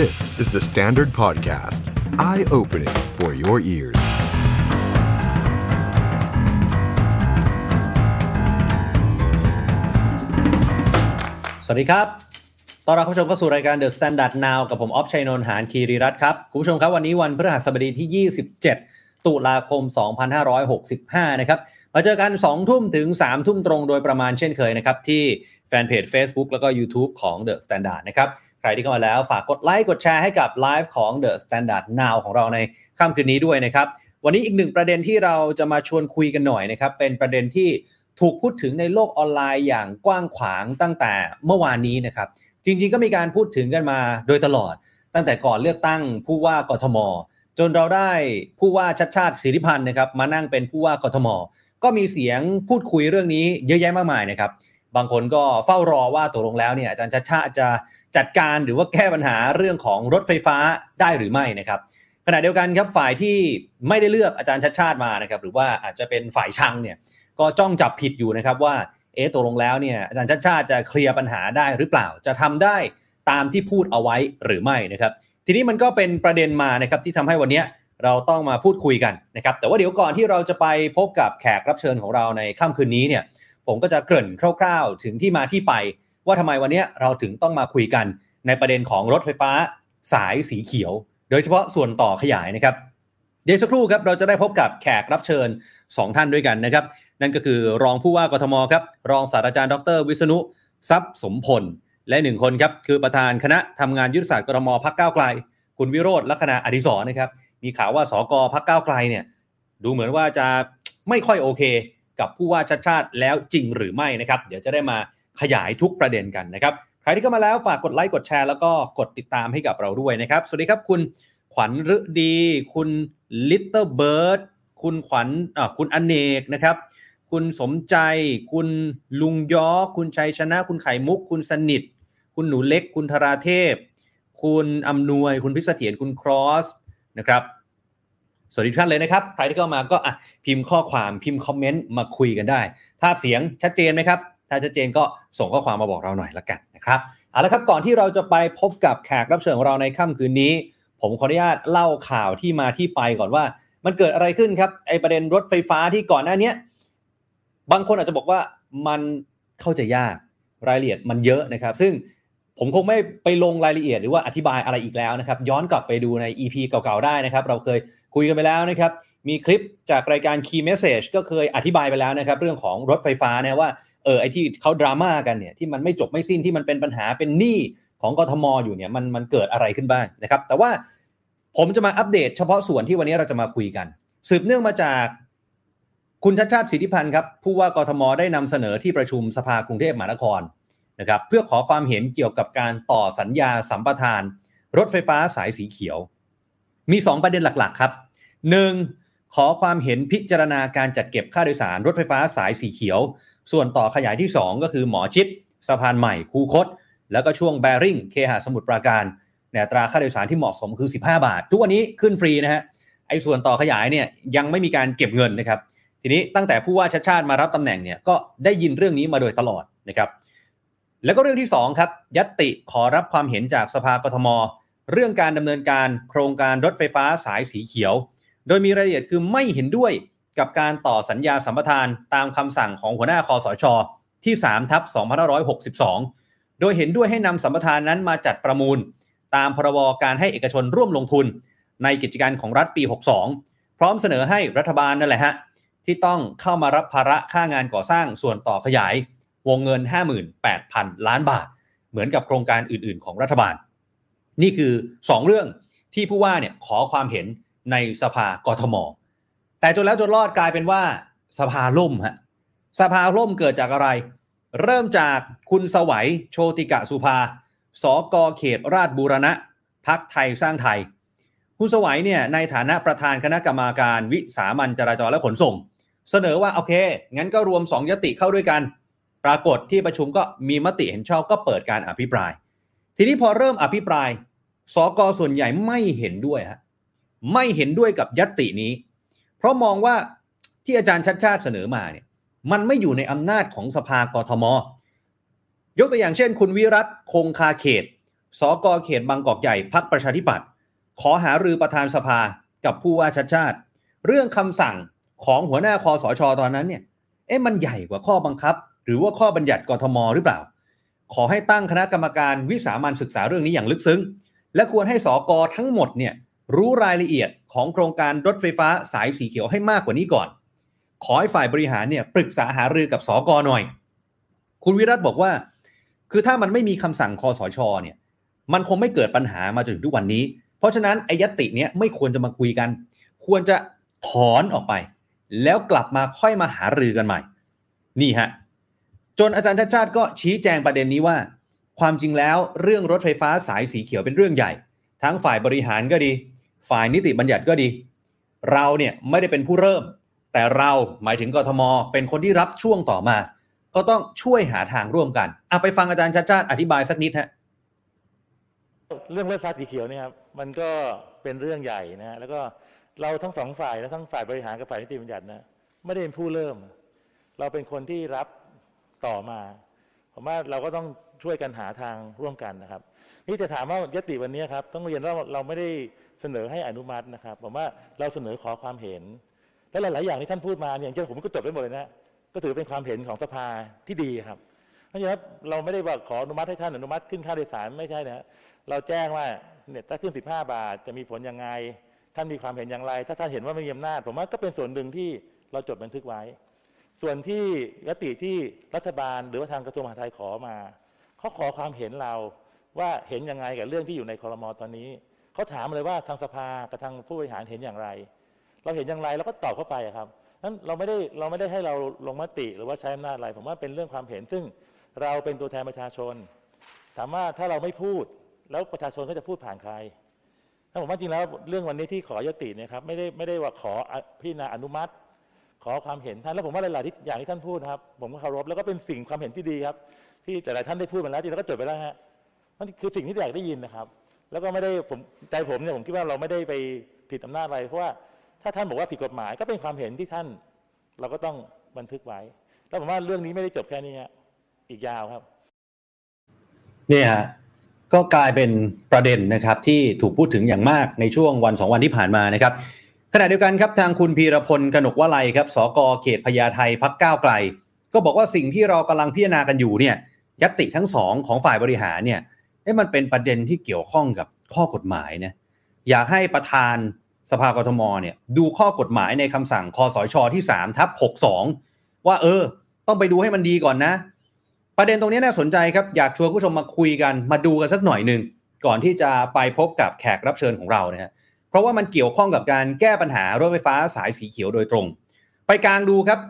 This is the Standard Podcast. Eye-opening for your ears. สวัสดีครับ ตอนรับผู้ชมเข้าสู่รายการ The Standard Now กับผมออฟชัยนนท์หานคีรีรัตน์ครับ คุณผู้ชมครับวันนี้วันพฤหัสบดีที่ 27 ตุลาคม 2565 นะครับ มาเจอกัน 2 ทุ่มถึง 3 ทุ่มตรงโดยประมาณเช่นเคยนะครับ ที่แฟนเพจ Facebook แล้วก็ YouTube ของ The Standard นะครับ ใครที่เข้ามาแล้วฝากกดไลค์กดแชร์ให้กับไลฟ์ของ The Standard Now ของเราในค่ำคืนนี้ด้วยนะครับ วันนี้อีกหนึ่งประเด็นที่เราจะมาชวนคุยกันหน่อยนะครับ เป็นประเด็นที่ถูกพูดถึงในโลกออนไลน์อย่างกว้างขวางตั้งแต่เมื่อวานนี้นะครับ จริงๆ ก็มีการพูดถึงกันมาโดยตลอด ตั้งแต่ก่อนเลือกตั้งผู้ว่ากทม จนเราได้ผู้ว่าชัดชาติสิริพันธ์นะครับมานั่งเป็นผู้ว่ากทม ก็มีเสียงพูดคุยเรื่องนี้เยอะแยะมากมายนะครับบางคนก็เฝ้ารอว่าตกลงแล้วเนี่ยอาจารย์ชัดชาติจะ จัดการหรือว่าแก้ปัญหาเรื่องของรถไฟฟ้าได้หรือไม่นะครับขณะเดียวกันครับฝ่ายที่ไม่ได้เลือกอาจารย์ชัดชาติมานะครับหรือว่าอาจจะเป็นฝ่ายชังเนี่ยก็จ้องจับผิดอยู่นะครับว่าเอ๊ะตกลงแล้วเนี่ยอาจารย์ชัดชาติจะเคลียร์ปัญหาได้หรือเปล่า จะทำได้ตามที่พูดเอาไว้หรือไม่นะครับทีนี้มันก็เป็นประเด็นมานะครับที่ทำให้วันนี้เราต้องมาพูดคุยกันนะครับแต่ว่าเดี๋ยวก่อนที่เราจะไปพบกับแขกรับเชิญของเราในค่ำคืนนี้เนี่ยผมก็จะเกริ่นคร่าว ๆ ถึงที่มาที่ไป ว่าทำไมวันนี้เราถึงต้องมาคุยกันในประเด็นของรถไฟฟ้าสายสีเขียว โดยเฉพาะส่วนต่อขยายนะครับเดี๋ยวสักครู่ครับเราจะได้พบกับแขกรับเชิญ 2 ท่านด้วยกันนะครับนั่นก็คือรองผู้ว่ากทมครับรองศาสตราจารย์ดร วิษณุทรัพย์สมพล และหนึ่งคนครับคือประธานคณะทำงานยุทธศาสตร์กทมพักก้าวไกล คุณวิโรธลักษณะอดิศรนะครับมีข่าวว่าสกพักก้าวไกลเนี่ยดูเหมือนว่าจะไม่ค่อยโอเค กับผู้ว่าชัดชาติแล้วจริงหรือไม่นะครับ เดี๋ยวจะได้มา ขยายทุกประเด็นกันนะครับใครที่เข้ามาแล้วฝากกดไลค์กดแชร์แล้วก็กดติดตามให้กับเราด้วยนะครับ สวัสดีครับคุณขวัญฤดี คุณลิตเติ้ลเบิร์ดคุณขวัญอ่าคุณอเนกนะครับ คุณสมใจ คุณลุงยอคุณชัยชนะ คุณไข่มุก คุณสนิท คุณหนูเล็ก คุณธราเทพ คุณอำนวย คุณพิษเสถียรคุณครอสนะครับสวัสดีทุกท่านเลยนะครับใครที่เข้ามาก็อะพิมพ์ข้อความพิมพ์คอมเมนต์มาคุยกันได้ ภาพเสียงชัดเจนไหมครับ ถ้าชัดเจนก็ส่งข้อความมาบอกเราหน่อยละกันนะครับเอาละครับก่อนที่เราจะไปพบกับแขกรับเชิญของเราในค่ำคืนนี้ ผมขออนุญาตเล่าข่าวที่มาที่ไปก่อนว่า มันเกิดอะไรขึ้นครับไอประเด็นรถไฟฟ้าที่ก่อนหน้านี้บางคนอาจจะบอกว่ามันเข้าใจยากรายละเอียดมันเยอะนะครับ ซึ่งผมคงไม่ไปลงรายละเอียดหรือว่าอธิบายอะไรอีกแล้วนะครับ ย้อนกลับไปดูใน EP เก่าๆได้นะครับ เราเคยคุยกันไปแล้วนะครับ มีคลิปจากรายการ Key Message ก็เคยอธิบายไปแล้วนะครับ เรื่องของรถไฟฟ้านะว่า เออไอที่เขาดราม่ากันเนี่ยที่มันไม่จบไม่สิ้นที่มันเป็นปัญหาเป็นหนี้ของกทมอยู่เนี่ยมันมันเกิดอะไรขึ้นบ้างนะครับ แต่ว่าผมจะมาอัปเดตเฉพาะส่วนที่วันนี้เราจะมาคุยกัน สืบเนื่องมาจากคุณชัดชาติสิทธิพันธ์ครับผู้ว่ากทมได้นำเสนอที่ประชุมสภากรุงเทพมหานครนะครับเพื่อขอความเห็นเกี่ยวกับการต่อสัญญาสัมปทาน รถไฟฟ้าสายสีเขียว มี 2 ประเด็นหลักๆ ครับ 1. ขอความเห็นพิจารณาการจัดเก็บค่าโดยสารรถไฟฟ้าสายสีเขียว ส่วนต่อขยายที่ 2 ก็คือหมอชิดสะพานใหม่คูคต แล้วก็ช่วงแบริ่งเคหะสมุทรปราการในอัตราค่าโดยสารที่เหมาะสมคือ 15 บาท ทุกวันนี้ขึ้นฟรีนะฮะไอ้ส่วนต่อขยายเนี่ยยังไม่มีการเก็บเงินนะครับ ทีนี้ตั้งแต่ผู้ว่าชัดชาติมารับตำแหน่งเนี่ยก็ได้ยินเรื่องนี้มาโดยตลอดนะครับ แล้วก็เรื่องที่2ครับยัตติขอรับความเห็นจากสภากทม เรื่องการดำเนินการโครงการรถไฟฟ้าสายสีเขียว โดยมีรายละเอียดคือไม่เห็นด้วย กับการต่อสัญญาสัมปทานตามคำสั่งของหัวหน้าคอสช ที่3ทับ2562 โดยเห็นด้วยให้นำสัมปทานนั้นมาจัดประมูล ตามพรบการให้เอกชนร่วมลงทุน ในกิจการของรัฐปี 62 พร้อมเสนอให้รัฐบาลนั่นแหละฮะที่ต้องเข้ามารับภาระค่างานก่อสร้างส่วนต่อขยาย วงเงิน 58,000 ล้านบาท เหมือนกับโครงการอื่นๆ ของรัฐบาล นี่คือ 2 เรื่องที่ผู้ว่าเนี่ยขอความเห็นในสภากทม แต่จนแล้วจนรอดกลายเป็นว่าสภาล่มฮะสภาล่มเกิดจากอะไร เริ่มจากคุณสวัยโชติกะสุภาสกเขตราชบูรณะพักไทยสร้างไทย คุณสวัยเนี่ยในฐานะประธานคณะกรรมาการวิสามันจราจรและขนส่ง เสนอว่าโอเค งั้นก็รวม 2ยติเข้าด้วยกัน ปรากฏที่ประชุมก็มีมติเห็นชอบก็เปิดการอภิปราย ทีนี้พอเริ่มอภิปรายสกส่วนใหญ่ไม่เห็นด้วยฮะไม่เห็นด้วยกับยตินี้ เพราะมองว่าที่อาจารย์ชัดชาติเสนอมาเนี่ยมันไม่อยู่ในอำนาจของสภากทม ยกตัวอย่างเช่น คุณวิรัตคงคาเขต สกเขตบางกอกใหญ่พักประชาธิปัตย์ขอหารือประธานสภากับผู้ว่าชัดชาติ เรื่องคำสั่งของหัวหน้าคอสชตอนนั้นเนี่ยเอ๊ะมันใหญ่กว่าข้อบังคับ หรือว่าข้อบัญญัติกทมหรือเปล่า ขอให้ตั้งคณะกรรมการวิสามันศึกษาเรื่องนี้อย่างลึกซึ้ง และควรให้สอกอทั้งหมดเนี่ย รู้รายละเอียดของโครงการรถไฟฟ้าสายสีเขียวให้มากกว่านี้ก่อน ขอให้ฝ่ายบริหารเนี่ยปรึกษาหารือกับสอกอหน่อย คุณวิรัตบอกว่า คือถ้ามันไม่มีคำสั่งคอสชเนี่ย มันคงไม่เกิดปัญหามาจนถึงทุกวันนี้ เพราะฉะนั้นไอยติเนี้ยไม่ควรจะมาคุยกัน ควรจะถอนออกไป แล้วกลับมาค่อยมาหารือกันใหม่ นี่ฮะจนอาจารย์ชาติชาติก็ชี้แจงประเด็นนี้ว่า ความจริงแล้วเรื่องรถไฟฟ้าสายสีเขียวเป็นเรื่องใหญ่ ทั้งฝ่ายบริหารก็ดี ฝ่ายนิติบัญญัติก็ดี เราเนี่ยไม่ได้เป็นผู้เริ่ม แต่เราหมายถึงกทม เป็นคนที่รับช่วงต่อมา ก็ต้องช่วยหาทางร่วมกันเอาไปฟังอาจารย์ชาติชาติอธิบายสักนิดฮะเรื่องรถไฟฟ้าสีเขียวเนี่ยครับมันก็เป็นเรื่องใหญ่นะฮะแล้วก็เราทั้งสองฝ่ายและทั้งฝ่ายบริหารกับฝ่ายนิติบัญญัตินะไม่ได้เป็นผู้เริ่ม เราเป็นคนที่รับต่อมาผมว่าเราก็ต้องช่วยกันหาทางร่วมกันนะครับ นี่จะถามว่ายติวันนี้ครับ ต้องเรียนว่าเราไม่ได้ เสนอให้อนุมัตินะครับผมว่าเราเสนอขอความเห็น และหลาย ๆ อย่างที่ท่านพูดมาเนี่ยอย่างเช่นผมก็จดไว้หมดเลยนะก็ถือเป็นความเห็นของสภาที่ดีครับเพราะฉะนั้นเราไม่ได้ว่าขออนุมัติให้ท่านอนุมัติขึ้นค่าโดยสารไม่ใช่นะเราแจ้งว่าเนี่ยถ้าขึ้น 15 บาทจะมีผลยังไง ท่านมีความเห็นอย่างไร ถ้าท่านเห็นว่าไม่มีอำนาจผมว่าก็เป็นส่วนหนึ่งที่เราจดบันทึกไว้ ส่วนที่ยติที่รัฐบาลหรือว่าทางกระทรวงมหาดไทยขอมาเขาขอความเห็นเราว่าเห็นยังไงกับเรื่องที่อยู่ในคอรมอตอนนี้ เขาถามเลยว่าทางสภากับทางผู้บริหารเห็นอย่างไร เราเห็นอย่างไรเราก็ตอบเข้าไปครับนั้นเราไม่ได้เราไม่ได้ให้เราลงมติหรือว่าใช้อำนาจอะไร ผมว่าเป็นเรื่องความเห็นซึ่งเราเป็นตัวแทนประชาชน ถามว่าถ้าเราไม่พูด แล้วประชาชนก็จะพูดผ่านใครถ้าผมว่าจริงแล้วเรื่องวันนี้ที่ขอยติเนี่ยครับไม่ได้ไม่ได้ว่าขอพิจารณาอนุมัติ ขอความเห็นท่านแล้วผมว่าหลายๆอย่างที่ท่านพูดครับ ผมก็เคารพแล้วก็เป็นสิ่งความเห็นที่ดีครับ ที่แต่หลายท่านได้พูดมาแล้วที่เราก็จดไปแล้วฮะนั่นคือสิ่งที่อยากได้ยินนะครับ แล้วก็ไม่ได้ผมใจผมเนี่ยผมคิดว่าเราไม่ได้ไปผิดอำนาจอะไร เพราะว่าถ้าท่านบอกว่าผิดกฎหมายก็เป็นความเห็นที่ท่าน เราก็ต้องบันทึกไว้ แล้วผมว่าเรื่องนี้ไม่ได้จบแค่นี้อีกยาวครับเนี่ยฮะก็กลายเป็นประเด็นนะครับที่ถูกพูดถึงอย่างมากในช่วงวันสองวันที่ผ่านมานะครับขณะเดียวกันครับทางคุณพีรพลกนกวลัยครับสกเขตพญาไทพักก้าวไกล ก็บอกว่าสิ่งที่เรากำลังพิจารณากันอยู่เนี่ยยติทั้งสองของฝ่ายบริหารเนี่ย มันเป็นประเด็นที่เกี่ยวข้องกับข้อกฎหมายนะอยากให้ประธานสภากทมเนี่ยดูข้อกฎหมายในคำสั่งคอสชที่3ทับ62 ว่าเออ ต้องไปดูให้มันดีก่อนนะ ประเด็นตรงนี้น่าสนใจครับ อยากชวนผู้ชมมาคุยกันมาดูกันสักหน่อยหนึ่งก่อนที่จะไปพบกับแขกรับเชิญของเรานะฮะเพราะว่ามันเกี่ยวข้องกับการแก้ปัญหารถไฟฟ้าสายสีเขียวโดยตรง ไปกลางดูครับ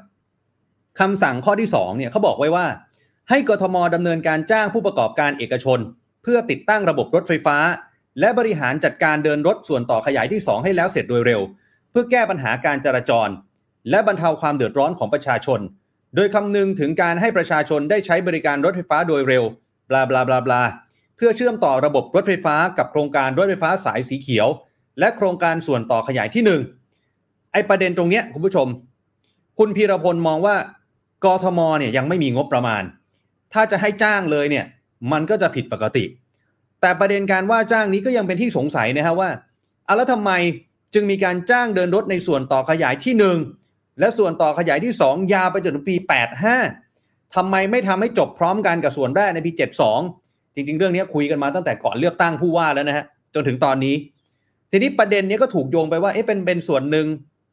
คำสั่งข้อที่2เนี่ยเขาบอกไว้ว่า ให้กทมดำเนินการจ้างผู้ประกอบการเอกชน เพื่อติดตั้งระบบรถไฟฟ้า และบริหารจัดการเดินรถส่วนต่อขยายที่ 2 ให้แล้วเสร็จโดยเร็ว เพื่อแก้ปัญหาการจราจร และบรรเทาความเดือดร้อนของประชาชน โดยคำนึงถึงการให้ประชาชนได้ใช้บริการรถไฟฟ้าโดยเร็วบลาบลาบลาบลาเพื่อเชื่อมต่อระบบรถไฟฟ้ากับโครงการรถไฟฟ้าสายสีเขียว และโครงการส่วนต่อขยายที่ 1 ไอประเด็นตรงเนี้ยคุณผู้ชม คุณพีรพลมองว่ากทมเนี่ยยังไม่มีงบประมาณ ถ้าจะให้จ้างเลยเนี่ย มันก็จะผิดปกติ แต่ประเด็นการว่าจ้างนี้ก็ยังเป็นที่สงสัยนะฮะว่าอะแล้วทำไมจึงมีการจ้างเดินรถในส่วนต่อขยายที่ 1 และส่วนต่อขยายที่ 2 ยาวไปจนถึงปี 85ทำไมไม่ทำให้จบพร้อมกันกับส่วนแรกในปี 72 จริง ๆ เรื่องนี้คุยกันมาตั้งแต่ก่อนเลือกตั้งผู้ว่าแล้วนะฮะจนถึงตอนนี้ ทีนี้ประเด็นนี้ก็ถูกโยงไปว่าเอ๊ะเป็นเป็นส่วนหนึ่ง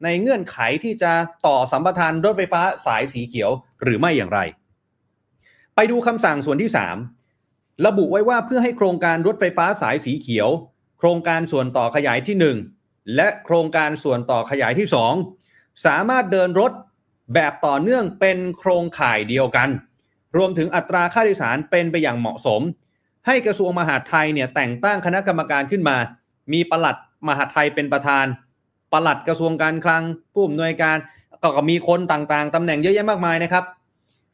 ในเงื่อนไขที่จะต่อสัมปทานรถไฟฟ้าสายสีเขียวหรือไม่อย่างไร ไปดูคำสั่งส่วนที่ 3 ระบุไว้ว่าเพื่อให้โครงการรถไฟฟ้าสายสีเขียว โครงการส่วนต่อขยายที่ 1 และโครงการส่วนต่อขยายที่ 2 สามารถเดินรถแบบต่อเนื่องเป็นโครงข่ายเดียวกัน รวมถึงอัตราค่าโดยสารเป็นไปอย่างเหมาะสม ให้กระทรวงมหาดไทยเนี่ยแต่งตั้งคณะกรรมการขึ้นมา มีปลัดมหาดไทยเป็นประธาน ปลัดกระทรวงการคลัง ผู้อำนวยการก็มีคนต่างๆตำแหน่งเยอะแยะมากมายนะครับ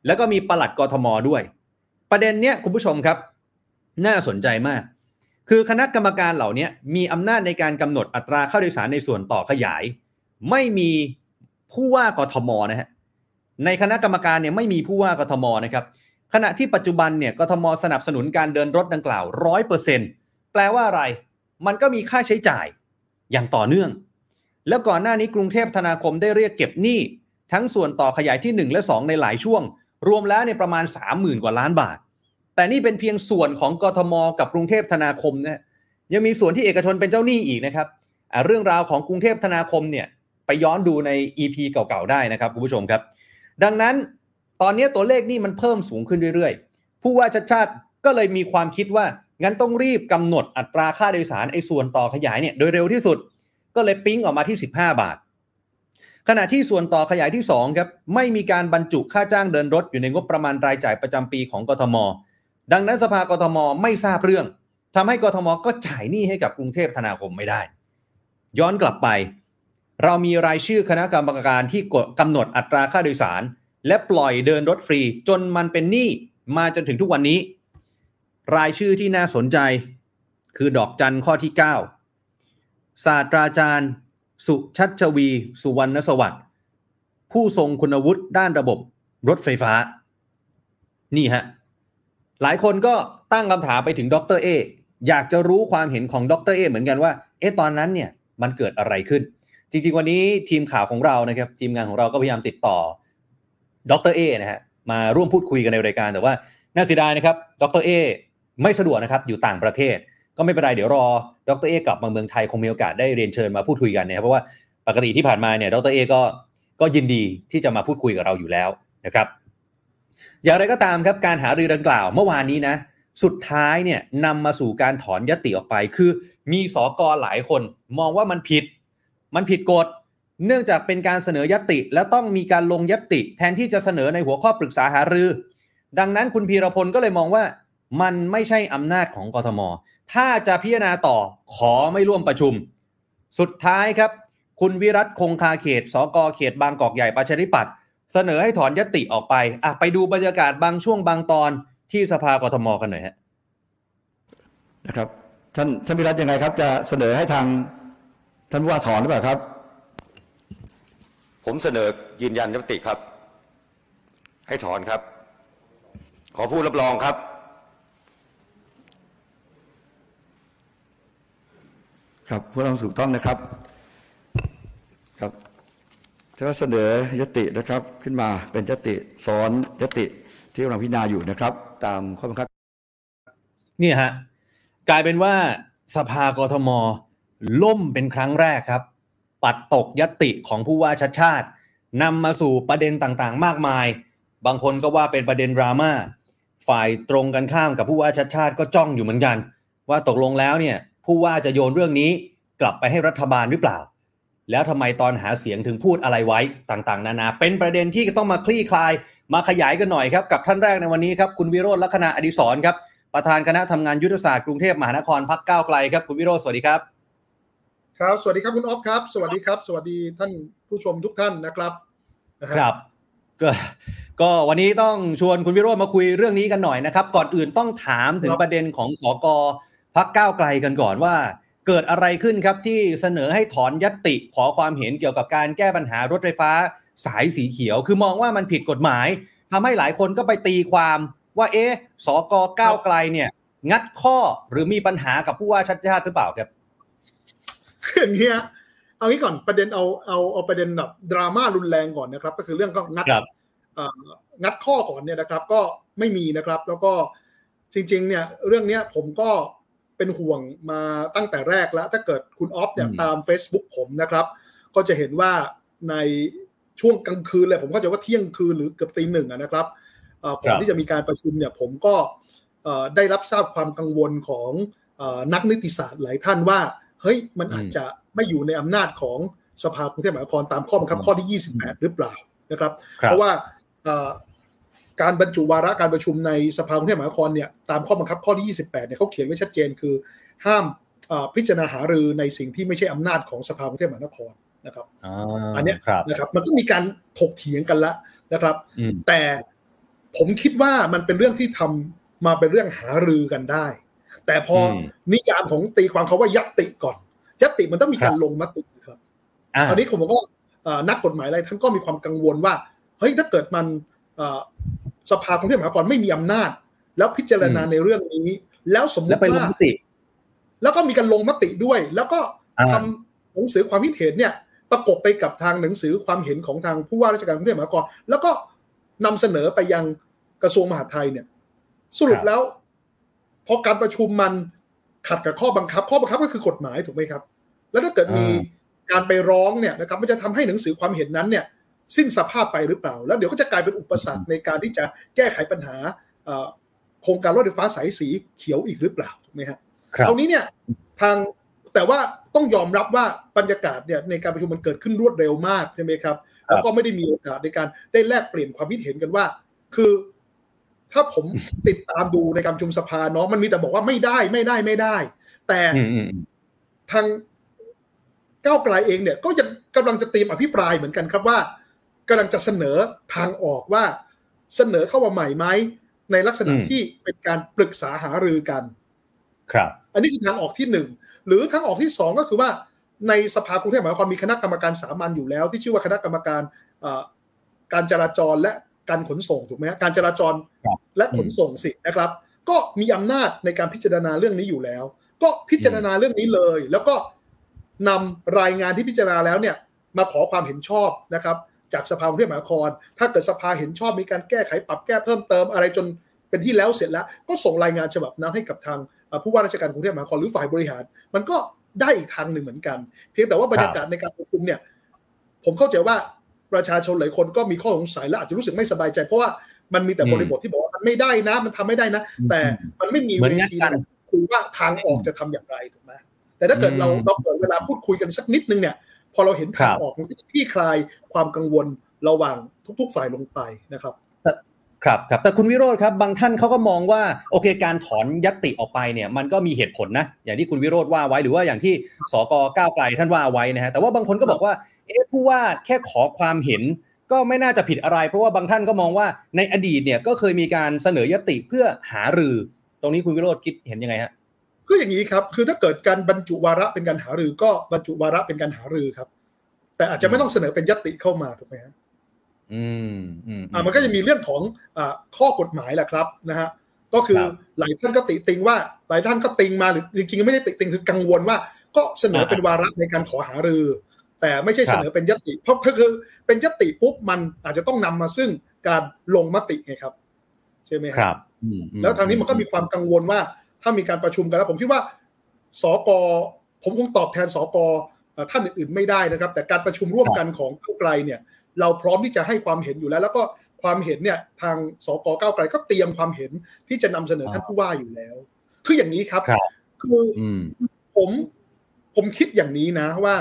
แล้วก็มีปลัดกทมด้วย ประเด็นเนี้ยคุณผู้ชมครับ น่าสนใจมาก คือคณะกรรมการเหล่านี้มีอำนาจในการกำหนดอัตราค่าโดยสารในส่วนต่อขยาย ไม่มีผู้ว่ากทมนะฮะในคณะกรรมการเนี่ยไม่มีผู้ว่ากทมนะครับขณะที่ปัจจุบันเนี่ยกทมสนับสนุนการเดินรถดังกล่าวร้อยเปอร์เซ็นแปลว่าอะไร มันก็มีค่าใช้จ่ายอย่างต่อเนื่อง แล้วก่อนหน้านี้กรุงเทพธนาคมได้เรียกเก็บหนี้ทั้งส่วนต่อขยายที่ 1 และ 2 ในหลายช่วง รวมแล้วในประมาณ 30,000 กว่าล้านบาท แต่นี่เป็นเพียงส่วนของกทม กับกรุงเทพธนาคมนะยังมีส่วนที่เอกชนเป็นเจ้าหนี้อีกนะครับเรื่องราวของกรุงเทพธนาคมเนี่ยไปย้อนดูใน EP เก่าๆได้นะครับคุณผู้ชมครับ ดังนั้นตอนนี้ตัวเลขนี่มันเพิ่มสูงขึ้นเรื่อยๆ ผู้ว่าชัดชาติก็เลยมีความคิดว่างั้นต้องรีบกำหนดอัตราค่าโดยสารไอ้ส่วนต่อขยายเนี่ยโดยเร็วที่สุด ก็เลยปิ้งออกมาที่ 15 บาท ขณะที่ส่วนต่อขยายที่2ครับไม่มีการบรรจุค่าจ้างเดินรถอยู่ในงบประมาณรายจ่ายประจำปีของกทม ดังนั้นสภากทมไม่ทราบเรื่องทำให้กทมก็จ่ายหนี้ให้กับกรุงเทพธนาคมไม่ได้ ย้อนกลับไป เรามีรายชื่อคณะกรรมการที่กำหนดอัตราค่าโดยสาร และปล่อยเดินรถฟรีจนมันเป็นหนี้มาจนถึงทุกวันนี้ รายชื่อที่น่าสนใจ คือดอกจันข้อที่ 9 ศาสตราจารย์ สุชัชวี สุวรรณสวัสดิ์ผู้ทรงคุณวุฒิด้านระบบรถไฟฟ้า นี่ฮะ หลายคนก็ตั้งคำถามไปถึงดรเออยากจะรู้ความเห็นของดรเอเหมือนกันว่าเอ๊ะตอนนั้นเนี่ยมันเกิดอะไรขึ้น จริง ๆ วันนี้ทีมข่าวของเรานะครับทีมงานของเราก็พยายามติดต่อดรเอนะฮะมาร่วมพูดคุยกันในรายการแต่ว่าน่าเสียดายนะครับดรเอไม่สะดวกนะครับอยู่ต่างประเทศ ก็ไม่เป็นไรเดี๋ยวรอดรเอกลับมาเมืองไทยคงมีโอกาสได้เรียนเชิญมาพูดคุยกันนะครับเพราะว่าปกติที่ผ่านมาเนี่ยดรเอก็ก็ยินดีที่จะมาพูดคุยกับเราอยู่แล้วนะครับ อย่างไรก็ตามครับการหารือดังกล่าวเมื่อวานนี้นะ สุดท้ายเนี่ยนำมาสู่การถอนยติออกไป คือมีสอกอหลายคน มองว่ามันผิด มันผิดกฎเนื่องจากเป็นการเสนอยติ แล้วต้องมีการลงยติ แทนที่จะเสนอในหัวข้อปรึกษาหารือ ดังนั้นคุณพีรพลก็เลยมองว่ามันไม่ใช่อำนาจของกทม ถ้าจะพิจารณาต่อขอไม่ร่วมประชุม สุดท้ายครับ คุณวิรัตคงคาเขต สกเขตบางกอกใหญ่ประชาธิปัตย์ เสนอให้ถอนยติออกไปอะไปดูบรรยากาศบางช่วงบางตอนที่สภากทมกันหน่อยฮะนะครับท่านท่านวิรัตยังไงครับ จะเสนอให้ทางท่านผู้ว่าถอนหรือเปล่าครับ ผมเสนอยืนยันยติครับ ให้ถอนครับ ขอผู้รับรองครับ ครับผู้ต้องถูกต้องนะครับครับ ถ้าเสนอยตินะครับขึ้นมาเป็นยติซ้อนยติที่กำลังพิจารณาอยู่นะครับ ตามข้อบังคับนี่ฮะกลายเป็นว่าสภากทม ล่มเป็นครั้งแรกครับ ปัดตกยติของผู้ว่าชัดชาตินำมาสู่ประเด็นต่างๆ มากมาย บางคนก็ว่าเป็นประเด็นดราม่าฝ่ายตรงกันข้ามกับผู้ว่าชัดชาติก็จ้องอยู่เหมือนกัน ว่าตกลงแล้วเนี่ยผู้ว่าจะโยนเรื่องนี้กลับไปให้รัฐบาลหรือเปล่า แล้วทำไมตอนหาเสียงถึงพูดอะไรไว้ต่างๆ นานา เป็นประเด็นที่ต้องมาคลี่คลาย มาขยายกันหน่อยครับ กับท่านแรกในวันนี้ครับ คุณวิโรธลักษณะอดิศรครับ ประธานคณะทำงานยุทธศาสตร์กรุงเทพมหานครพักก้าวไกลครับ คุณวิโรธสวัสดีครับ ครับ สวัสดีครับคุณออฟครับ สวัสดีครับ สวัสดีท่านผู้ชมทุกท่านนะครับนะฮะครับ ก็ก็วันนี้ต้องชวนคุณวิโรธมาคุยเรื่องนี้กันหน่อยนะครับ ก่อนอื่นต้องถามถึงประเด็นของสกพักก้าวไกลกันก่อนว่า เกิดอะไรขึ้นครับที่เสนอให้ถอนยตติขอความเห็นเกี่ยวกับการแก้ปัญหารถไฟฟ้าสายสีเขียว คือมองว่ามันผิดกฎหมายทำให้หลายคนก็ไปตีความว่าเอ๊ะสกก้าวไกลเนี่ย งัดข้อหรือมีปัญหากับผู้ว่าชัดชาติหรือเปล่าครับอย่างเงี้ยเอางี้ก่อนประเด็นเอาเอาเอาประเด็นแบบดราม่ารุนแรงก่อนนะครับ ก็คือเรื่องก็งัดครับเอ่องัดข้อก่อนเนี่ยนะครับ ก็ไม่มีนะครับ แล้วก็จริง ๆ เนี่ย เรื่องเนี้ยผมก็ เป็นห่วงมาตั้งแต่แรกแล้ว ถ้าเกิดคุณออฟเนี่ยอืมตาม Facebook ผมนะครับ ก็จะเห็นว่าในช่วงกลางคืนเลยผมก็จะว่าเที่ยงคืนหรือเกือบตีหนึ่งอะนะครับเอ่อก่อนที่จะมีการประชุมเนี่ยผมก็เอ่อได้รับทราบความกังวลของเอ่อนักนิติศาสตร์หลายท่านว่า เฮ้ยมันอาจจะไม่อยู่ในอำนาจของสภากรุงเทพมหานครตามข้อบังคับข้อที่ 28 หรือเปล่านะครับครับเพราะว่าเอ่อ การบรรจุวาระการประชุมในสภากรุงเทพมหานครเนี่ยตามข้อบังคับข้อที่ 28เนี่ยเขาเขียนไว้ชัดเจนคือ ห้ามเอ่อพิจารณาหารือในสิ่งที่ไม่ใช่อำนาจของสภากรุงเทพมหานครนะครับอ่าอันเนี้ยครับนะครับมันก็มีการถกเถียงกันละนะครับอืมแต่ผมคิดว่ามันเป็นเรื่องที่ทำมาเป็นเรื่องหารือกันได้ แต่พออมนิยามของตีความเขาว่ายัตติก่อนยัตติมันต้องมีการครับลงมติครับอ่าคราวนี้ผมก็เอ่อนักกฎหมายอะไรท่านก็มีความกังวลว่าเฮ้ยถ้าเกิดมันเอ่อ สภากรุงเทพมหานครไม่มีอำนาจ แล้วพิจารณาอืมในเรื่องนี้ แล้วสมมแล้วติไปลงว่ามติแล้วก็มีการลงมติด้วย แล้วก็อ่าทำหนังสือความคิดเห็นเนี่ย ประกบไปกับทางหนังสือความเห็นของทางผู้ว่าราชการกรุงเทพมหานครแล้วก็นำเสนอไปยังกระทรวงมหาดไทยเนี่ย สรุปแล้วพอการประชุมมันขัดกับข้อบังคับ ข้อบังคับก็คือกฎหมายถูกไหมครับ แล้วถ้าเกิดมีการไปร้องเนี่ยนะครับ มันจะทำให้หนังสือความเห็นนั้นเนี่ย สิ้นสภาพไปหรือเปล่า แล้วเดี๋ยวก็จะกลายเป็นอุปสรรคในการที่จะแก้ไขปัญหาเอ่อโครงการรถไฟฟ้าสายสีเขียวอีกหรือเปล่าถูกไหมฮะครับคราวนี้เนี่ยทางแต่ว่าต้องยอมรับว่าบรรยากาศเนี่ยในการประชุมมันเกิดขึ้นรวดเร็วมากใช่ไหมครับแล้วก็ไม่ได้มีโอกาสในการได้แลกเปลี่ยนความคิดเห็นกันว่า คือ ถ้าผมติดตามดูในการประชุมสภาเนาะมันมีแต่บอกว่าไม่ได้ไม่ได้ไม่ได้ แต่อืมอืมอืมทางก้าวไกลเองเนี่ย ก็ยังกำลังจะเตรียมอภิปรายเหมือนกันครับว่า กำลังจะเสนอทางออกว่าเสนอเข้ามาใหม่ไหมในลักษณะที่เป็นการปรึกษาหารือกัน ครับ อันนี้คือทางออกที่หนึ่งหรือทางออกที่สองก็คือว่าในสภากรุงเทพมหานครมีคณะกรรมการสามัญอยู่แล้ว ที่ชื่อว่าคณะกรรมการเอ่อการจราจรและการขนส่งถูกไหมฮะการจราจรครับและขนส่งสินะครับ ก็มีอำนาจในการพิจารณาเรื่องนี้อยู่แล้ว ก็พิจารณาเรื่องนี้เลย แล้วก็นำรายงานที่พิจารณาแล้วเนี่ยมาขอความเห็นชอบนะครับ จากสภากรุงเทพมหานคร ถ้าเกิดสภาเห็นชอบมีการแก้ไขปรับแก้เพิ่มเติมอะไรจนเป็นที่แล้วเสร็จแล้ว ก็ส่งรายงานฉบับนั้นให้กับทางเอ่อผู้ว่าราชการกรุงเทพมหานครหรือฝ่ายบริหาร มันก็ได้อีกทางหนึ่งเหมือนกัน เพียงแต่ว่าบรรยากาศในการประชุมเนี่ย ผมเข้าใจว่าประชาชนหลายคนก็มีข้อสงสัยและอาจจะรู้สึกไม่สบายใจ เพราะว่ามันมีแต่อืมบริบทที่บอกว่ามันไม่ได้นะ มันทำไม่ได้นะ แต่มันไม่มีเหมืเวอนงัดทีกันในการคุยว่าทางออกจะทำอย่างไรถูกไหมแต่ถ้าเกิดเราอืมเราเปิดเวลาพูดคุยกันสักนิดนึงเนี่ย พอเราเห็นทางครับออกมันก็จะคลี่คลายความกังวลระหว่างทุก ๆ ฝ่ายลงไปนะครับครับครับแต่คุณวิโรธครับบางท่านเขาก็มองว่าโอเคการถอนยัตติออกไปเนี่ยมันก็มีเหตุผลนะอย่างที่คุณวิโรธว่าไว้หรือว่าอย่างที่สกก้าวไกลท่านว่าไว้นะฮะแต่ว่าบางคนก็บอกว่าเอ๊ะผู้ว่าแค่ขอความเห็นก็ไม่น่าจะผิดอะไร เพราะว่าบางท่านก็มองว่าในอดีตเนี่ยก็เคยมีการเสนอยติเพื่อหารือ ตรงนี้คุณวิโรธคิดเห็นยังไงฮะ คืออย่างนี้ครับ คือถ้าเกิดการบรรจุวาระเป็นการหารือก็บรรจุวาระเป็นการหารือครับ แต่อาจจะไม่ต้องเสนอเป็นยติเข้ามาถูกไหมฮะอืมอืมอ่ามันก็จะมีเรื่องของอ่าข้อกฎหมายแหละครับนะฮะก็คือครับหลายท่านก็ติติงว่าหลายท่านก็ติงมาหรือจริงๆไม่ได้ติติงคือกังวลว่า ก็เสนอเป็นวาระในการขอหารือ แต่ไม่ใช่ครับเสนอเป็นยติ เพราะก็คือเป็นยติปุ๊บมันอาจจะต้องนำมาซึ่งการลงมติไงครับ ใช่ไหมครับอืมอืมแล้วทางนี้มันก็มีความกังวลว่า ถ้ามีการประชุมกันแล้ว ผมคิดว่าสกผมคงตอบแทนสกเอ่อท่านอื่นๆไม่ได้นะครับ แต่การประชุมร่วมกันของก้าวไกลเนี่ย เราพร้อมที่จะให้ความเห็นอยู่แล้ว แล้วก็ความเห็นเนี่ยทางสกก้าวไกลก็เตรียมความเห็นที่จะนำเสนอท่านผู้ว่าอยู่แล้ว คืออย่างนี้ครับครับคืออืมผมผมคิดอย่างนี้นะว่า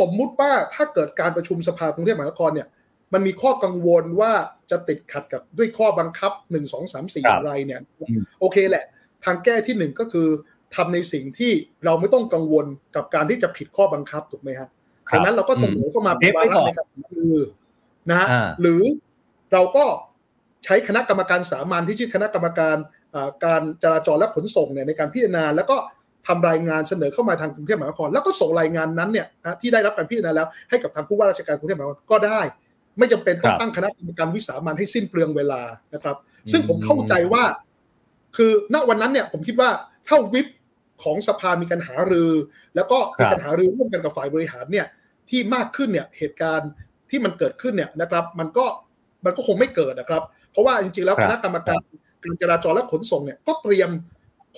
สมมุติว่าถ้าเกิดการประชุมสภากรุงเทพมหานครเนี่ย มันมีข้อกังวลว่าจะติดขัดกับด้วยข้อบังคับหนึ่งสองสามสี่ครัอบย่างไรเนี่ยอืมโอเคแหละ ทางแก้ที่หนึ่งก็คือทำในสิ่งที่เราไม่ต้องกังวลกับการที่จะผิดข้อบังคับถูกไหมฮะครัดับงนั้นเราก็เสนอเข้ามาเป็นวาระในการหารือนะฮะอ่าหรือเราก็ใช้คณะกรรมการสามัญที่ชื่อคณะกรรมการอ่าการจราจรและขนส่งเนี่ยในการพิจารณาแล้วก็ทำรายงานเสนอเข้ามาทางกรุงเทพมหานคร แล้วก็ส่งรายงานนั้นเนี่ยนะที่ได้รับการพิจารณาแล้วให้กับทางผู้ว่าราชการกรุงเทพมหานครก็ได้ ไม่จำเป็นต้อคงรับตั้งคณะกรรมการวิสามันให้สิ้นเปลืองเวลานะครับ ซึ่งผมเข้าใจว่า คือณวันนั้นเนี่ยผมคิดว่าถ้าวิปของสภามีการหารือ แล้วก็มีการหารือร่วมกันกับฝ่ายบริหารเนี่ยที่มากขึ้นเนี่ยเหตุการณ์ที่มันเกิดขึ้นเนี่ยนะครับ มันก็มันก็คงไม่เกิดนะครับ เพราะว่าจริงๆแล้วครัคบณะกรรมการการจราจรและขนส่งเนี่ยก็เตรียม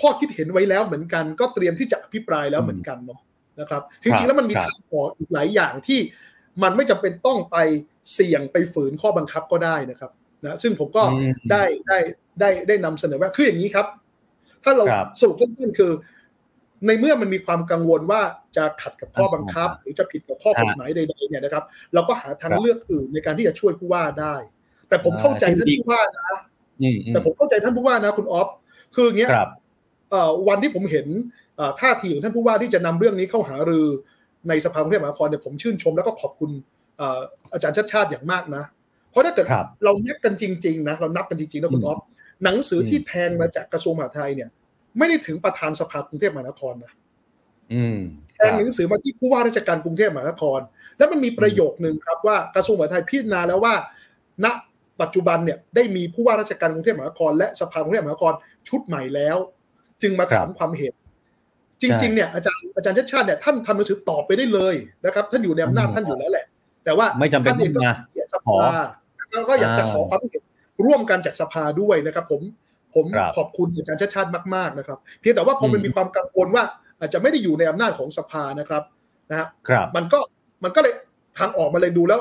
ข้อคิดเห็นไว้แล้วเหมือนกัน ก็เตรียมที่จะอภิปรายแล้วเหมือนกันเนาะนะครับจริงๆแล้วมันมีครับทางออกอีกหลายอย่างที่มันไม่จำเป็นต้องไปเสี่ยงไปฝืนข้อบังคับก็ได้นะครับ นะซึ่งผมก็อืมได้ได้ได้ได้นำเสนอว่าคืออย่างนี้ครับ ถ้าเราครับสรุปสั้นๆคือ ในเมื่อมันมีความกังวลว่าจะขัดกับข้อบังคับ หรือจะผิดกับข้อกฎหมายใดๆเนี่ยนะครับ เราก็หาทางครับเลือกอื่นในการที่จะช่วยผู้ว่าได้ แต่ผมเข้าใจอ่าท่านผู้ว่านะอืมอืมแต่ผมเข้าใจท่านผู้ว่านะคุณออฟคืออย่างเงี้ยครับเอ่อวันที่ผมเห็นเอ่อท่าทีของท่านผู้ว่าที่จะนำเรื่องนี้เข้าหารือในสภากรุงเทพมหานครเนี่ยผมชื่นชมแล้วก็ขอบคุณเอ่ออาจารย์ชัดชาติอย่างมากนะ เพราะถ้าเกิดครับเรานับกันจริงๆนะเรานับกันจริงๆนะคุณอืมออฟหนังสืออมที่แทงมาจากกระทรวงมหาดไทยเนี่ย ไม่ได้ถึงประธานสภากรุงเทพมหานครนะอืมแทงหนังสือมาที่ผู้ว่าราชการกรุงเทพมหานคร แล้วมันมีประโยคนึงครับว่ากระทรวงมหาดไทยพิจารณาแล้วว่า ณ ปัจจุบันเนี่ยได้มีผู้ว่าราชการกรุงเทพมหานคร และสภากรุงเทพมหานครชุดใหม่แล้ว จึงมาถามความเห็นจริงๆเนี่ยอาจารย์อาจารย์ชาติชาติเนี่ยท่านทำหนังสือตอบไปได้เลยนะครับ ท่านอยู่ในอำนาจท่านอยู่แล้วแหละ แต่ว่าไม่จำเป็นท่านเองก็ต้องมาเกียรติ สภาแล้วก็อยากจะขอความเห็นร่วมกันจากสภาด้วยนะครับ ผมผมครับขอบคุณอาจารย์ชาติชาติมากๆนะครับ เพียงแต่ว่าพอมันอืมมีความกังวลว่า อาจจะไม่ได้อยู่ในอำนาจของสภานะครับนะฮะครับมันก็มันก็เลยทางออกมาเลยดูแล้ว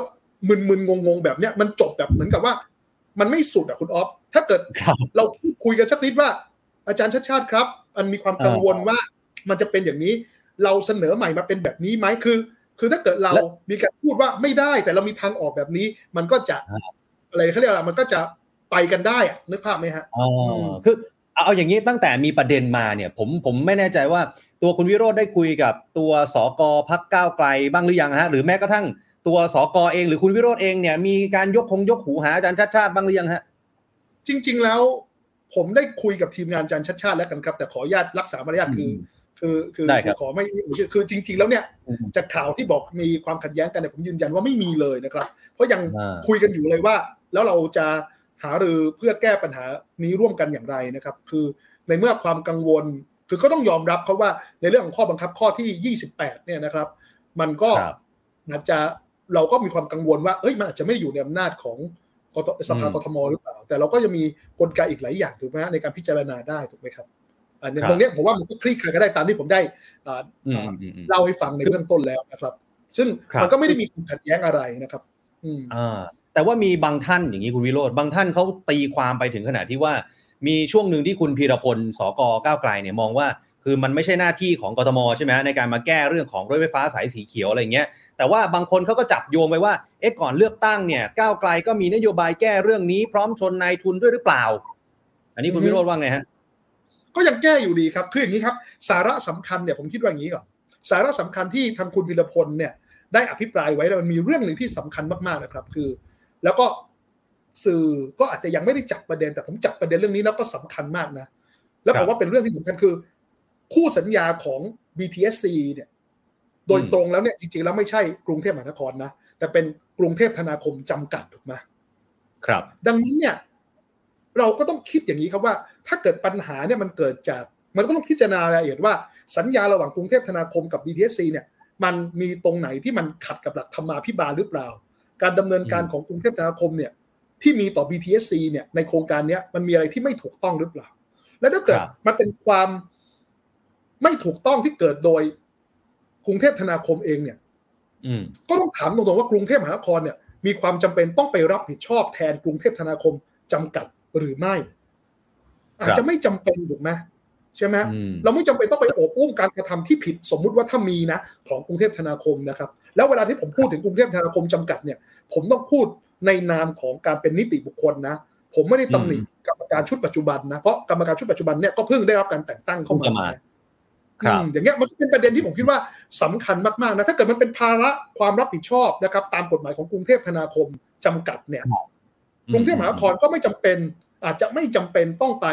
มึนๆงงๆแบบเนี้ยมันจบแบบเหมือนกับว่า มันไม่สุดอะคุณออฟถ้าเกิดครับเราคุยกันสักนิดว่า อาจารย์ชาติชาติครับ มันมีความกังวลว่ามันจะเป็นอย่างนี้ เราเสนอใหม่มาเป็นแบบนี้ไหมคือ คือถ้าเกิดเราและมีการพูดว่าไม่ได้แต่เรามีทางออกแบบนี้ มันก็จะอ่าอะไรเขาเรียกอะไรมันก็จะไปกันได้อะนึกภาพไหมฮะอ๋อคือเอาเอาอย่างนี้ตั้งแต่มีประเด็นมาเนี่ย ผมผมไม่แน่ใจว่าตัวคุณวิโรธได้คุยกับตัวสกพักก้าวไกลบ้างหรือยังฮะหรือแม้กระทั่งตัวสกเอง หรือคุณวิโรธเองเนี่ยมีการยกคงยกหูหาอาจารย์ชาติชาติบ้างหรือยังฮะจริง ๆ แล้ว ผมได้คุยกับทีมงานอาจารย์ชัดชาติแล้วกันครับ แต่ขออนุญาตรักษามารยาทคือ คือคือได้ครับขอไม่คือจริง ๆ แล้วเนี่ยอืมจากข่าวที่บอกมีความขัดแย้งกันเนี่ยผมยืนยันว่าไม่มีเลยนะครับ เพราะยังอ่าคุยกันอยู่เลยว่า แล้วเราจะหารือเพื่อแก้ปัญหานี้ร่วมกันอย่างไรนะครับ คือในเมื่อความกังวลคือก็ต้องยอมรับเขาว่าในเรื่องของข้อบังคับข้อที่ 28 เนี่ยนะครับ มันก็ครับอาจจะเราก็มีความกังวลว่าเอ้ยมันอาจจะไม่ได้อยู่ในอำนาจของกตสภาอืมกทมหรือเปล่า แต่เราก็จะมีกลไกอีกหลายอย่างถูกไหมฮะในการพิจารณาได้ถูกไหมครับอันนี้ครับ ตรงเนี้ยผมว่ามันก็คลี่คลายก็ได้ตามที่ผมได้อ่าอืมอ่าอืมอืมเล่าให้ฟังในเบื้องต้นแล้วนะครับ ซึ่งครับมันก็ไม่ได้มีความขัดแย้งอะไรนะครับ อืมอ่าแต่ว่ามีบางท่านอย่างนี้คุณวิโรธบางท่านเขาตีความไปถึงขนาดที่ว่า มีช่วงหนึ่งที่คุณพีรพลสกก้าวไกลเนี่ยมองว่า คือมันไม่ใช่หน้าที่ของกทมใช่ไหมฮะในการมาแก้เรื่องของรถไฟฟ้าสายสีเขียวอะไรอย่างเงี้ยแต่ว่าบางคนเขาก็จับโยงไปว่าเอ๊ะก่อนเลือกตั้งเนี่ยก้าวไกลก็มีนโยบายแก้เรื่องนี้พร้อมชนนายทุนด้วยหรือเปล่า อันนี้คุณอือฮึวิโรธว่าไงฮะ ก็ยังแก้อยู่ดีครับคืออย่างนี้ครับ สาระสำคัญเนี่ยผมคิดว่าอย่างนี้ก่อนสาระสำคัญที่ทางคุณพิรพลเนี่ย ได้อภิปรายไว้แล้วมันมีเรื่องหนึ่งที่สำคัญมากๆนะครับ คือ แล้วก็สื่อก็อาจจะยังไม่ได้จับประเด็น แต่ผมจับประเด็นเรื่องนี้แล้วก็สำคัญมากนะ แล้วครัผบมว่าเป็นเรื่องที่สำคัญคือ คู่สัญญาของ BTSC เนี่ย โดยอืมตรงแล้วเนี่ยจริงๆแล้วไม่ใช่กรุงเทพมหานครนะแต่เป็นกรุงเทพธนาคมจำกัดถูกไหมครับ ดังนั้นเนี่ย เราก็ต้องคิดอย่างนี้ครับว่า ถ้าเกิดปัญหาเนี่ยมันเกิดจากมันก็ต้องพิจารณารายละเอียดว่าสัญญาระหว่างกรุงเทพธนาคมกับ BTSC เนี่ยมันมีตรงไหนที่มันขัดกับหลักธรรมาภิบาลหรือเปล่า การดำเนินการอืมของกรุงเทพธนาคมเนี่ยที่มีต่อ BTSC เนี่ยในโครงการเนี้ยมันมีอะไรที่ไม่ถูกต้องหรือเปล่า และถ้าเกิดครับมันเป็นความไม่ถูกต้องที่เกิดโดยกรุงเทพธนาคมเองเนี่ยอืมก็ต้องถามตรงๆว่ากรุงเทพมหานครเนี่ย มีความจำเป็นต้องไปรับผิดชอบแทนกรุงเทพธนาคมจำกัด หรือไม่ อาจจะไม่จำเป็นถูกไหมใช่ไหมอืมเราไม่จำเป็นต้องไปโอบอุ้มการกระทำที่ผิดสมมุติว่าถ้ามีนะของกรุงเทพธนาคมนะครับ แล้วเวลาที่ผมพูดถึงกรุงเทพธนาคมจำกัดเนี่ย ผมต้องพูดในนามของการเป็นนิติบุคคลนะ ผมไม่ได้ตำหนิกรรมการชุดปัจจุบันนะเพราะกรรมการชุดปัจจุบันเนี่ยก็เพิ่งได้รับการแต่งตั้งเข้าเพิ่งจะมามาครับอืมอย่างเงี้ยมันเป็นประเด็นที่ผมคิดว่าสำคัญมากๆนะถ้าเกิดมันเป็นภาระความรับผิดชอบนะครับ ตามกฎหมายของกรุงเทพธนาคมจำกัดเนี่ยกรุงเทพมหานครก็ไม่จำเป็น อาจจะไม่จำเป็นต้องไป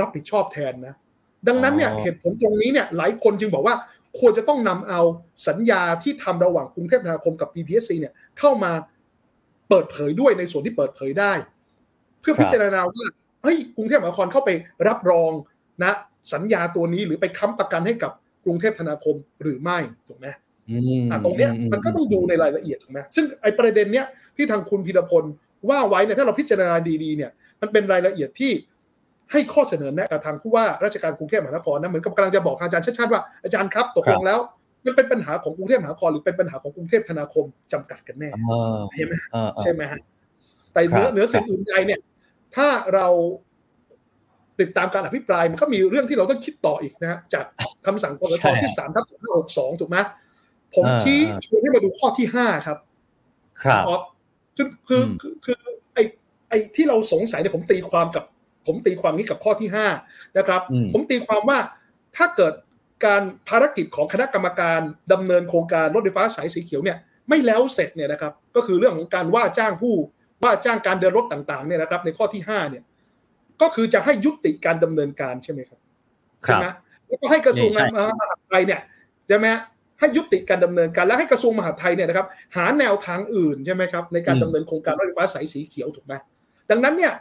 รับผิดชอบแทนนะ ดังนั้นเนี่ยอ๋อเหตุผลตรงนี้เนี่ยหลายคนจึงบอกว่าควรจะต้องนำเอาสัญญาที่ทำระหว่างกรุงเทพธนาคมกับ PTSC เนี่ยเข้ามาเปิดเผยด้วยในส่วนที่เปิดเผยได้ เพื่อพิจารณาว่าเฮ้ยกรุงเทพมหานครเข้าไปรับรองนะสัญญาตัวนี้หรือไปค้ำประกันให้กับกรุงเทพธนาคมหรือไม่ถูกไหมอืมอะตรงเนี้ยมันก็ต้องดูในรายละเอียดถูกไหมซึ่งไอ้ประเด็นเนี้ยที่ทางคุณพีรพลว่าไว้เนี่ยถ้าเราพิจารณาดีๆเนี่ย มันเป็นรายละเอียดที่ให้ข้อเสนอแนะกับทางผู้ว่าราชการกรุงเทพมหานครนะเหมือนกับกำลังจะบอกทางอาจารย์ชาติชาติว่าอาจารย์ครับตกลงแล้วมันเป็นปัญหาของกรุงเทพมหานครหรือเป็นปัญหาของกรุงเทพธนาคมจำกัดกันแน่อ่าเห็นไหมอ่าอ่าใช่ไหมฮะแต่เหนือครับเหนือสิ่งอื่นใดเนี่ย ถ้าเราติดตามการอภิปรายมันก็มีเรื่องที่เราต้องคิดต่ออีกนะฮะจากคำสั่งกสชที่สามทับห้าหกสองถูกไหมผมอ่าชี้ชวนให้มาดูข้อที่ห้าครับ ครับออฟคือคืออคือคือ ไอไอที่เราสงสัยเนี่ยผมตีความกับ ผมตีความนี้กับข้อที่ห้านะครับอืมผมตีความว่าถ้าเกิดการภารกิจของคณะกรรมการดำเนินโครงการรถไฟฟ้าสายสีเขียวเนี่ยไม่แล้วเสร็จเนี่ยนะครับก็คือเรื่องของการว่าจ้างผู้ว่าจ้างการเดินรถต่างๆเนี่ยนะครับ ในข้อที่ห้าเนี่ยก็คือจะให้ยุติการดำเนินการใช่ไหมครับครัใช่บไหมแล้วก็ให้กระทรวงนี่ใช่มหาดไทยเนี่ยใช่ไหมฮะให้ยุติการดำเนินการและให้กระทรวงมหาดไทยเนี่ยนะครับหาแนวทางอื่นใช่ไหมครับในการอืมดำเนินโครงการรถไฟฟ้าสายสีเขียวถูกไหม ดังนั้นเนี่ย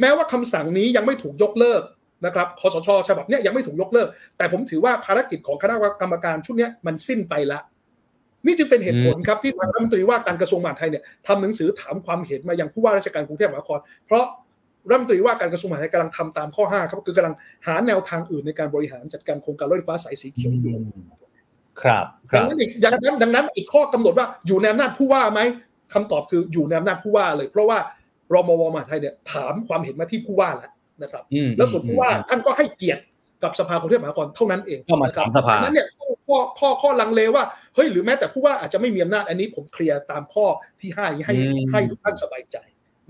แม้ว่าคำสั่งนี้ยังไม่ถูกยกเลิกนะครับคอสชฉบับเนี้ยยังไม่ถูกยกเลิก แต่ผมถือว่าภารกิจของคณะกรรมการชุดเนี้ยมันสิ้นไปละนี่จึงเป็นเหตุผลครับที่ทางรัฐมนตรีว่าการกระทรวงมหาดไทยเนี่ยทำหนังสือถามความเห็นมายังผู้ว่าราชการกรุงเทพมหานคร เพราะรัฐมนตรีว่าการกระทรวงมหาดไทยกำลังทำตามข้อ5ครับคือกำลังหาแนวทางอื่นในการบริหารจัดการโครงการรถไฟฟ้าสายสีเขียวอยู่ครับคดัรังบนั้นอีกดังนั้นดังนั้นอีกข้อกำหนดว่าอยู่ในอำนาจผู้ว่าไหมคำตอบคืออยู่ในอำนาจผู้ว่าเลย เพราะว่า รมวมหาดไทยเนี่ยถามความเห็นมาที่ผู้ว่าแล้วนะครับอืมแล้วส่วนผู้ว่าอืมท่านก็ให้เกียรติกับสภากรุงเทพมหานครเท่านั้นเองก็มาถามสภาดังนั้นเนี่ยข้อข้อข้อข้อลังเลว่าเฮ้ยหรือแม้แต่ผู้ว่าอาจจะไม่มีอำนาจอันนี้ผมเคลียร์ตามข้อที่ห้านี้ให้อืมให้ทุกท่านสบายใจ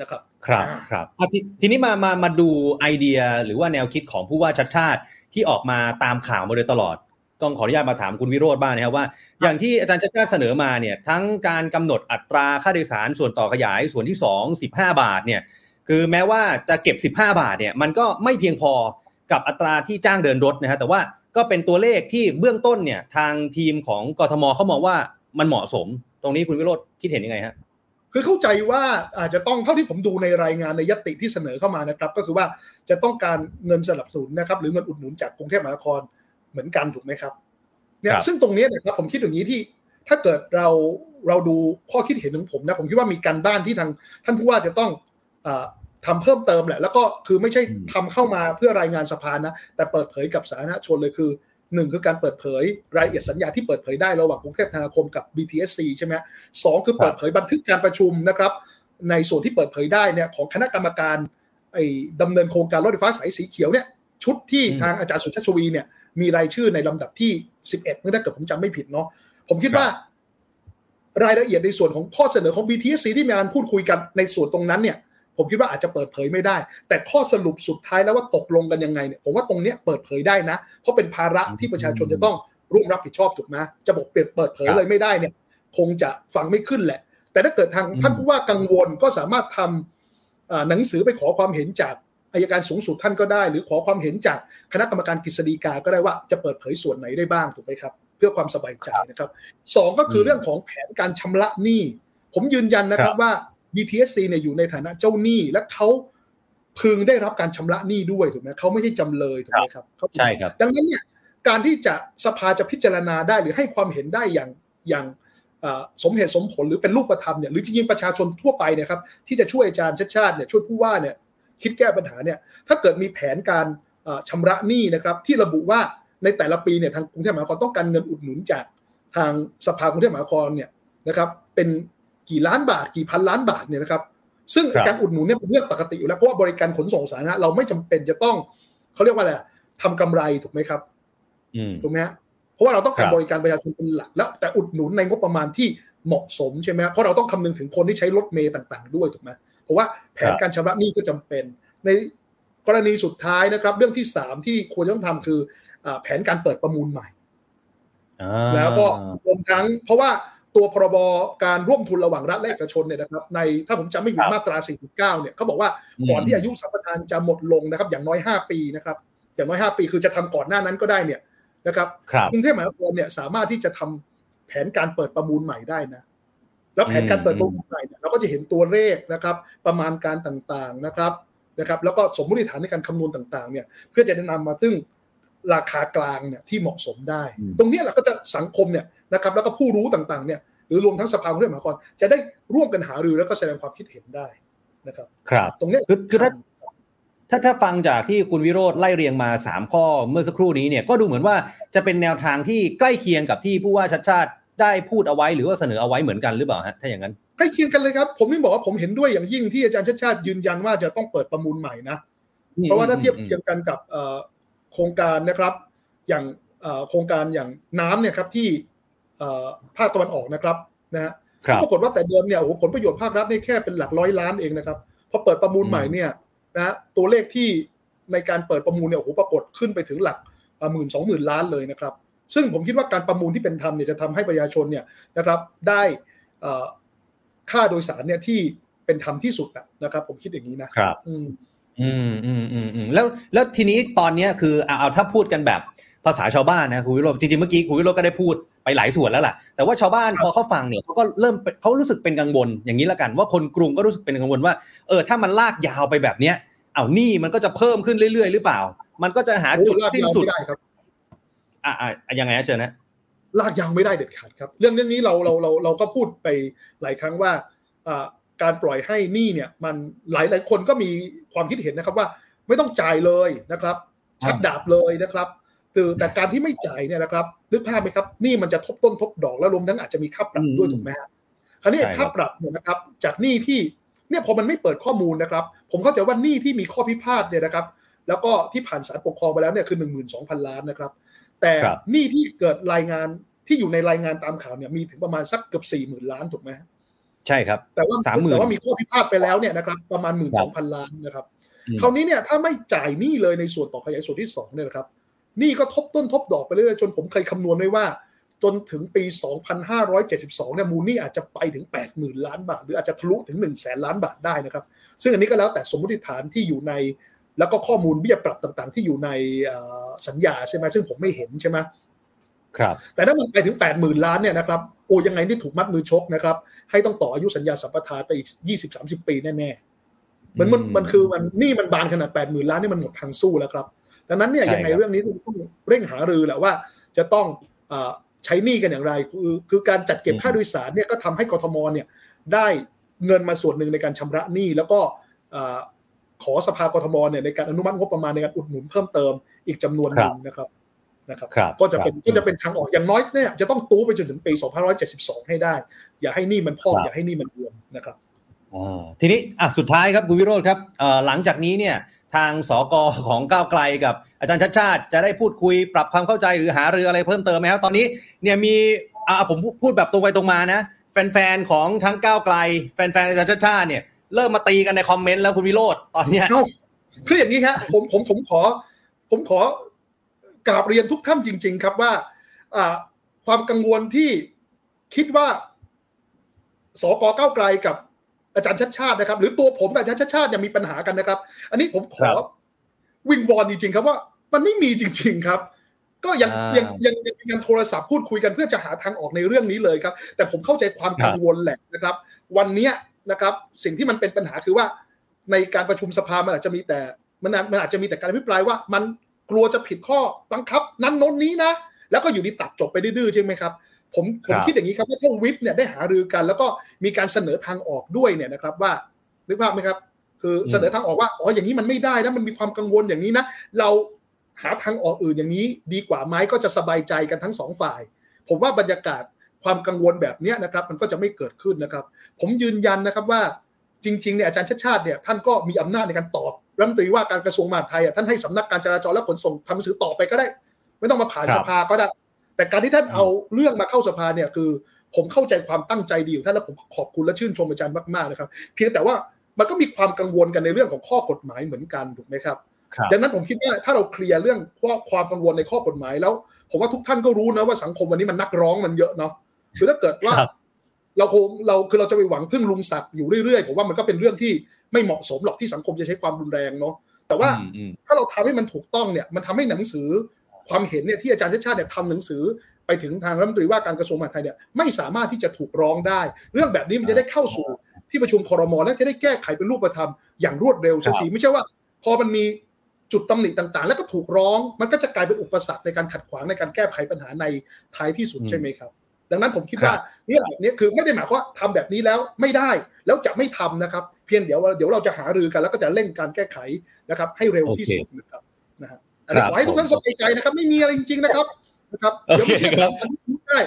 นะครับ ครับอ่าครับอะทีทีนี้มามามาดูไอเดียหรือว่าแนวคิดของผู้ว่าชัดชาติที่ออกมาตามข่าวมาโดยตลอด ต้องขออนุญาตมาถามคุณวิโรธบ้างนะครับว่า อย่างที่อาจารย์ชัดชาติเสนอมาเนี่ยทั้งการกำหนดอัตราค่าโดยสารส่วนต่อขยายส่วนที่ 2 15 บาทเนี่ยคือแม้ว่าจะเก็บ 15 บาทเนี่ยมันก็ไม่เพียงพอกับอัตราที่จ้างเดินรถนะฮะแต่ว่าก็เป็นตัวเลขที่เบื้องต้นเนี่ยทางทีมของกทมเขามองว่ามันเหมาะสม ตรงนี้คุณวิโรธคิดเห็นยังไงฮะคือเข้าใจว่าอาจจะต้องเท่าที่ผมดูในรายงานในยติที่เสนอเข้ามานะครับ ก็คือว่าจะต้องการเงินสนับสนุนนะครับหรือเงินอุดหนุนจากกรุงเทพมหานคร เหมือนกันถูกไหมครับเนี่ยครับซึ่งตรงเนี้ยนะครับผมคิดอย่างนี้ที่ถ้าเกิดเราเราดูข้อคิดเห็นของผมนะผมคิดว่ามีการบ้านที่ทางท่านผู้ว่าจะต้องเออทำเพิ่มเติมแหละ แล้วก็คือไม่ใช่ทำเข้ามาเพื่อรายงานสภานะ แต่เปิดเผยกับสาธารณชนเลยคือหนึ่งคือการเปิดเผยรายละเอียดสัญญาที่เปิดเผยได้ระหว่างกรุงเทพธนาคมกับ BTSC ใช่ไหมสองคือเปิดเผยบันทึกการประชุมนะครับ ในส่วนที่เปิดเผยได้เนี่ยของคณะกรรมการไอ้ดำเนินโครงการรถไฟฟ้าสายสีเขียวเนี่ยชุดที่อืมทางอาจารย์สุชาติชวีเนี่ย มีรายชื่อในลำดับที่ 11เมื่อถ้าเกิดผมจำไม่ผิดเนาะผมคิดว่ารายละเอียดในส่วนของข้อเสนอของ BTSC ที่มีการพูดคุยกันในส่วนตรงนั้นเนี่ยผมคิดว่าอาจจะเปิดเผยไม่ได้ แต่ข้อสรุปสุดท้ายแล้วว่าตกลงกันยังไงเนี่ยผมว่าตรงเนี้ยเปิดเผยได้นะ เพราะเป็นภาระที่ประชาชนจะต้องร่วมรับผิดชอบถูกไหมจะบอกเปิดเปิดเผยเลยไม่ได้เนี่ย คงจะฟังไม่ขึ้นแหละ แต่ถ้าเกิดทางอืมท่านผู้ว่ากังวลก็สามารถทำเอ่อหนังสือไปขอความเห็นจาก อายการสูงสุดท่านก็ได้ หรือขอความเห็นจากคณะกรรมการกฤษฎีกาก็ได้ว่าจะเปิดเผยส่วนไหนได้บ้างถูกไหมครับ เพื่อความสบายใจนะครับสองก็คือเรื่องของแผนการชำระหนี้ผมยืนยันนะครับว่า BTSC เนี่ยอยู่ในฐานะเจ้าหนี้และเขาพึงได้รับการชำระหนี้ด้วยถูกไหมเขาไม่ใช่จำเลยถูกไหมครับเขาใช่ครับ ดังนั้นเนี่ยการที่จะสภาจะพิจารณาได้หรือให้ความเห็นได้อย่างอย่างเอ่อสมเหตุสมผลหรือเป็นรูปธรรมเนี่ยหรือจริงๆประชาชนทั่วไปเนยครับที่จะช่วยอาจารย์ชาติชาติเนี่ยช่วยผู้ว่าเนี่ย คิดแก้ปัญหาเนี่ยถ้าเกิดมีแผนการเอ่อชำระหนี้นะครับที่ระบุว่าในแต่ละปีเนี่ยทางกรุงเทพมหานครต้องการเงินอุดหนุนจากทางสภากรุงเทพมหานครเนี่ยนะครับเป็นกี่ล้านบาทกี่พันล้านบาทเนี่ยนะครับซึ่งครับการอุดหนุนเนี่ยเป็นเรื่องปกติอยู่แล้วเพราะว่าบริการขนส่งสาธารณะเราไม่จำเป็นจะต้องเขาเรียกว่าอะไรอะทำกำไรถูกไหมครับอืมถูกไหมฮะเพราะว่าเราต้องการครับบริการประชาชนเป็นหลักแล้วแต่อุดหนุนในงบประมาณที่เหมาะสมใช่ไหมฮะเพราะเราต้องคำนึงถึงคนที่ใช้รถเมย์ต่าง ๆ ด้วยถูกไหม เพราะว่าแผนการชำระหนี้ก็จำเป็น ในกรณีสุดท้ายนะครับ เรื่องที่สามที่ควรต้องทำคืออ่าแผนการเปิดประมูลใหม่อ่าแล้วก็รวมทั้ง เพราะว่าตัวพรบการร่วมทุนระหว่างรัฐและเอกชนเนี่ยนะครับ ในถ้าผมจำไม่ผิดครับมาตรา 49 เนี่ยเขาบอกว่าก่อนที่อายุสัมปทานจะหมดลงนะครับ อย่างน้อย 5 ปีนะครับอย่างน้อย 5 ปีคือจะทำก่อนหน้านั้นก็ได้เนี่ยนะครับครับกรุงเทพมหานครเนี่ยสามารถที่จะทำแผนการเปิดประมูลใหม่ได้นะ แล้วแผนการเปิดประมูลใหม่เนี่ยเราก็จะเห็นตัวเลขนะครับ ประมาณการต่างๆนะครับนะครับ แล้วก็สมมติฐานในการคำนวณต่างๆ เนี่ยเพื่อจะแนะนำมาซึ่งราคากลางเนี่ยที่เหมาะสมได้อืมตรงเนี้ยเราก็จะสังคมเนี่ยนะครับ แล้วก็ผู้รู้ต่างๆ เนี่ยหรือรวมทั้งสภากรุงเทพมหานครจะได้ร่วมกันหารือแล้วก็แสดงความคิดเห็นได้นะครับ ครับ ตรงเนี้ยคือคือถ้าถ้าถ้าฟังจากที่คุณวิโรธไล่เรียงมา 3 ข้อเมื่อสักครู่นี้เนี่ยก็ดูเหมือนว่าจะเป็นแนวทางที่ใกล้เคียงกับที่ผู้ว่าชัดชาติ ได้พูดเอาไว้หรือว่าเสนอเอาไว้เหมือนกันหรือเปล่าฮะถ้าอย่างนั้นใกล้เคียงกันเลยครับ ผมนี่บอกว่าผมเห็นด้วยอย่างยิ่งที่อาจารย์ชาติชาติยืนยันว่าจะต้องเปิดประมูลใหม่นะเพราะว่าถ้าเทียบเคียงกันกับเอ่อโครงการนะครับ อย่างเอ่อโครงการอย่างน้ำเนี่ยครับที่เอ่อภาคตะวันออกนะครับนะฮะครับปรากฏว่าแต่เดิมเนี่ยโอ้โหผลประโยชน์ภาครัฐนี่แค่เป็นหลักร้อยล้านเองนะครับพอเปิดประมูลอืมใหม่เนี่ยนะฮะตัวเลขที่ในการเปิดประมูลเนี่ยโอ้โหปรากฏขึ้นไปถึงหลักหมื่นสองหมื่นล้านเลยนะครับ ซึ่งผมคิดว่าการประมูลที่เป็นธรรมเนี่ยจะทำให้ประชาชนเนี่ยนะครับได้เอ่อค่าโดยสารเนี่ยที่เป็นธรรมที่สุดนะนะครับ ผมคิดอย่างนี้นะครับอืมอืมอืมอืมอืมแล้วแล้วทีนี้ตอนเนี้ยคือเอาเอาถ้าพูดกันแบบภาษาชาวบ้านนะคุณวิโรจน์จริงๆเมื่อกี้คุณวิโรจน์ก็ได้พูดไปหลายส่วนแล้วล่ะ แต่ว่าชาวบ้านพอเขาฟังเนี่ยเขาก็เริ่มเขารู้สึกเป็นกังวลอย่างนี้ละกัน ว่าคนกรุงก็รู้สึกเป็นกังวลว่าเออถ้ามันลากยาวไปแบบเนี้ยเอาหนี้มันก็จะเพิ่มขึ้นเรื่อยๆ หรือเปล่า มันก็จะหาจุดลากสิ้นยาวสุดไม่ได้ครับ อะอะยังไงนะเชิญนะลากยาวไม่ได้เด็ดขาดครับ เรื่องเรื่องนี้เราเราเราเราก็พูดไปหลายครั้งว่าอ่าการปล่อยให้หนี้เนี่ย มันหลายหลายคนก็มีความคิดเห็นนะครับว่า ไม่ต้องจ่ายเลยนะครับ ชักดาบเลยนะครับคือแต่การที่ไม่จ่ายเนี่ยนะครับนึกภาพไหมครับหนี้มันจะทบต้นทบดอกแล้วรวมทั้งอาจจะมีค่าปรับด้วยอืมถูกไหมฮะคราวนี้ใช่ครับค่าปรับเนี่ยนะครับ จากหนี้ที่เนี่ยพอมันไม่เปิดข้อมูลนะครับ ผมเข้าใจว่าหนี้ที่มีข้อพิพาทเนี่ยนะครับ แล้วก็ที่ผ่านศาลปกครองไปแล้วเนี่ยคือหนึ่งหมื่นสองพันล้านนะครับ แต่ครับหนี้ที่เกิดรายงานที่อยู่ในรายงานตามข่าวเนี่ยมีถึงประมาณสักเกือบสี่หมื่นล้านถูกไหมใช่ครับ แต่ว่า30,000แต่ว่ามีข้อพิพาทไปแล้วเนี่ยนะครับประมาณหมื่นสองพันล้านนะครับอืมคราวนี้เนี่ยถ้าไม่จ่ายหนี้เลยในส่วนต่อขยายส่วนที่สองเนี่ยนะครับหนี้ก็ทบต้นทบดอกไปเรื่อยๆจนผมเคยคำนวณไว้ว่า จนถึงปี 2572 เนี่ยมูลหนี้อาจจะไปถึง 80,000 ล้านบาท หรืออาจจะทะลุถึง1 0 0 0 0แสนล้านบาทได้นะครับ ซึ่งอันนี้ก็แล้วแต่สมมติฐานที่อยู่ใน แล้วก็ข้อมูลเบี้ยปรับต่างๆ ที่อยู่ในเอ่อสัญญาใช่ไหมซึ่งผมไม่เห็นใช่ไหมครับแต่ถ้ามันไปถึง 8 0,000 ล้านเนี่ยนะครับโอ้ยังไงนี่ถูกมัดมือชกนะครับ ให้ต้องต่ออายุสัญญาสัมปทานไปอีก 20-30 ปีแน่ๆมันมันอืมมันคือมันนี่มันบานขนาด 8 0,000 ล้านนี่มันหมดทางสู้แล้วครับดังนั้นเนี่ยใช่ยังไงครับเรื่องนี้ต้องเร่งหารือแหละว่าจะต้องเอ่อใช้หนี้กันอย่างไร คือคือการจัดเก็บค่าโดยสารเนี่ยก็ทำให้กทมเนี่ยได้เงินมาส่วนหนึ่งในการชำระหนี้แล้วก็เอ่อ ขอสภากทมเนี่ยในการอนุมัติงบประมาณในการอุดหนุนเพิ่มเติมอีกจำนวนหนึ่งนะครับนะครับครับก็จะเป็นครับก็จะเป็นทางออกอย่างน้อยเนี่ยจะต้องตู้ไปจนถึงปี 2572 ให้ได้ อย่าให้หนี่มันพอกครับอย่าให้หนี่มันรวมนะครับอ่าทีนี้อะสุดท้ายครับคุณวิโรธครับเอ่อหลังจากนี้เนี่ยทางสกของก้าวไกลกับอาจารย์ชัดชาติ จะได้พูดคุยปรับความเข้าใจหรือหารืออะไรเพิ่มเติมไหมครับตอนนี้เนี่ยมีอ่าผมพูดพูดแบบตรงไปตรงมานะ แฟนๆของทั้งก้าวไกล แฟนๆอาจารย์ชัดชาติเนี่ย เริ่มมาตีกันในคอมเมนต์แล้วคุณวิโรธตอนเนี้ยเอ้าคืออย่างนี้ครับผมผมผมขอ ผมขอกราบเรียนทุกท่านจริง ๆ ครับว่าอ่าความกังวลที่คิดว่าสกก้าวไกลกับอาจารย์ชัดชาตินะครับ หรือตัวผมกับอาจารย์ชัดชาติเนี่ยมีปัญหากันนะครับ อันนี้ผมขอครับวิงวอนจริงๆ ครับว่า มันไม่มีจริง ๆ ครับ ก็ยังอ่ายัยังยังยังยังโทรศัพท์พูดคุยกันเพื่อจะหาทางออกในเรื่องนี้เลยครับ แต่ผมเข้าใจความกังวลแหละนะครับ วันเนี้ย นะครับ สิ่งที่มันเป็นปัญหาคือว่าในการประชุมสภามันอาจจะมีแต่มันอาจมันอาจจะมีแต่การอภิปรายว่า มันกลัวจะผิดข้อบังคับ นั้นโน้นนี้นะ แล้วก็อยู่ดีตัดจบไปดื้อๆใช่ไหมครับผมผมครับคิดอย่างนี้ครับว่าถ้าวิปเนี่ยได้หารือกัน แล้วก็มีการเสนอทางออกด้วยเนี่ยนะครับว่านึกภาพไหมครับ คือเสนอทางออกว่าอ๋ออย่างนี้มันไม่ได้นะมันมีความกังวลอย่างนี้นะเราหาทางออกอื่นอย่างนี้ดีกว่าไหมก็จะสบายใจกันทั้งสองฝ่าย ผมว่าบรรยากาศ ความกังวลแบบเนี้ยนะครับมันก็จะไม่เกิดขึ้นนะครับ ผมยืนยันนะครับว่าจริงๆเนี่ยอาจารย์ชาติชาติเนี่ยท่านก็มีอำนาจในการตอบรัฐมนตรีว่าการกระทรวงมหาดไทยอะท่านให้สำนักการจราจรและขนส่งทำหนังสือต่อไปก็ได้ ไม่ต้องมาผ่านครับสภาก็ได้ แต่การที่ท่านเอาเรื่องมาเข้าสภาเนี่ยคือ ผมเข้าใจความตั้งใจดีของท่านและผมขอบคุณและชื่นชมอาจารย์มากๆนะครับ เพียงแต่ว่ามันก็มีความกังวลกันในเรื่องของข้อกฎหมายเหมือนกันถูกไหมครับครับดังนั้นผมคิดว่าถ้าเราเคลียร์เรื่องข้อความกังวลในข้อกฎหมายแล้ว ผมว่าทุกท่านก็รู้นะว่าสังคมวันนี้มันนักร้องมันเยอะเนาะ คือถ้าเกิดว่าครับเราคงเราคือเราจะไปหวังพึ่งลุงศักดิ์อยู่เรื่อยๆผมว่ามันก็เป็นเรื่องที่ไม่เหมาะสมหรอกที่สังคมจะใช้ความรุนแรงเนาะแต่ว่าอืมอืมถ้าเราทำให้มันถูกต้องเนี่ย มันทำให้หนังสือความเห็นเนี่ยที่อาจารย์ชาติชาติเนี่ยทำหนังสือไปถึงทางรัฐมนตรีว่าการกระทรวงมหาดไทยเนี่ยไม่สามารถที่จะถูกร้องได้ เรื่องแบบนี้มันจะได้เข้าสู่ที่ประชุมครมและจะได้แก้ไขเป็นรูปธรรมอย่างรวดเร็วสักทีไม่ใช่ว่า พอมันมีจุดตำหนิต่างๆ แล้วก็ถูกร้อง มันก็จะกลายเป็นอุปสรรคในการขัดขวางในการแก้ไขปัญหาในท้ายที่สุดอืมใช่ไหมครับ ดังนั้นผมคิดครับว่าเรื่องแบบนี้คือไม่ได้หมายความว่าทำแบบนี้แล้วไม่ได้แล้วจะไม่ทำนะครับ เพียงเดี๋ยวเดี๋ยวเราจะหารือกัน แล้วก็จะเร่งการแก้ไขนะครับ ให้เร็วที่สุดนะครับนะฮะอันนี้ครับขอให้ทุกท่านสบายใจนะครับ ไม่มีอะไรจริง ๆนะครับนะครับเดี๋ยวไม่โอเคใช่ครับถามวิษณุได้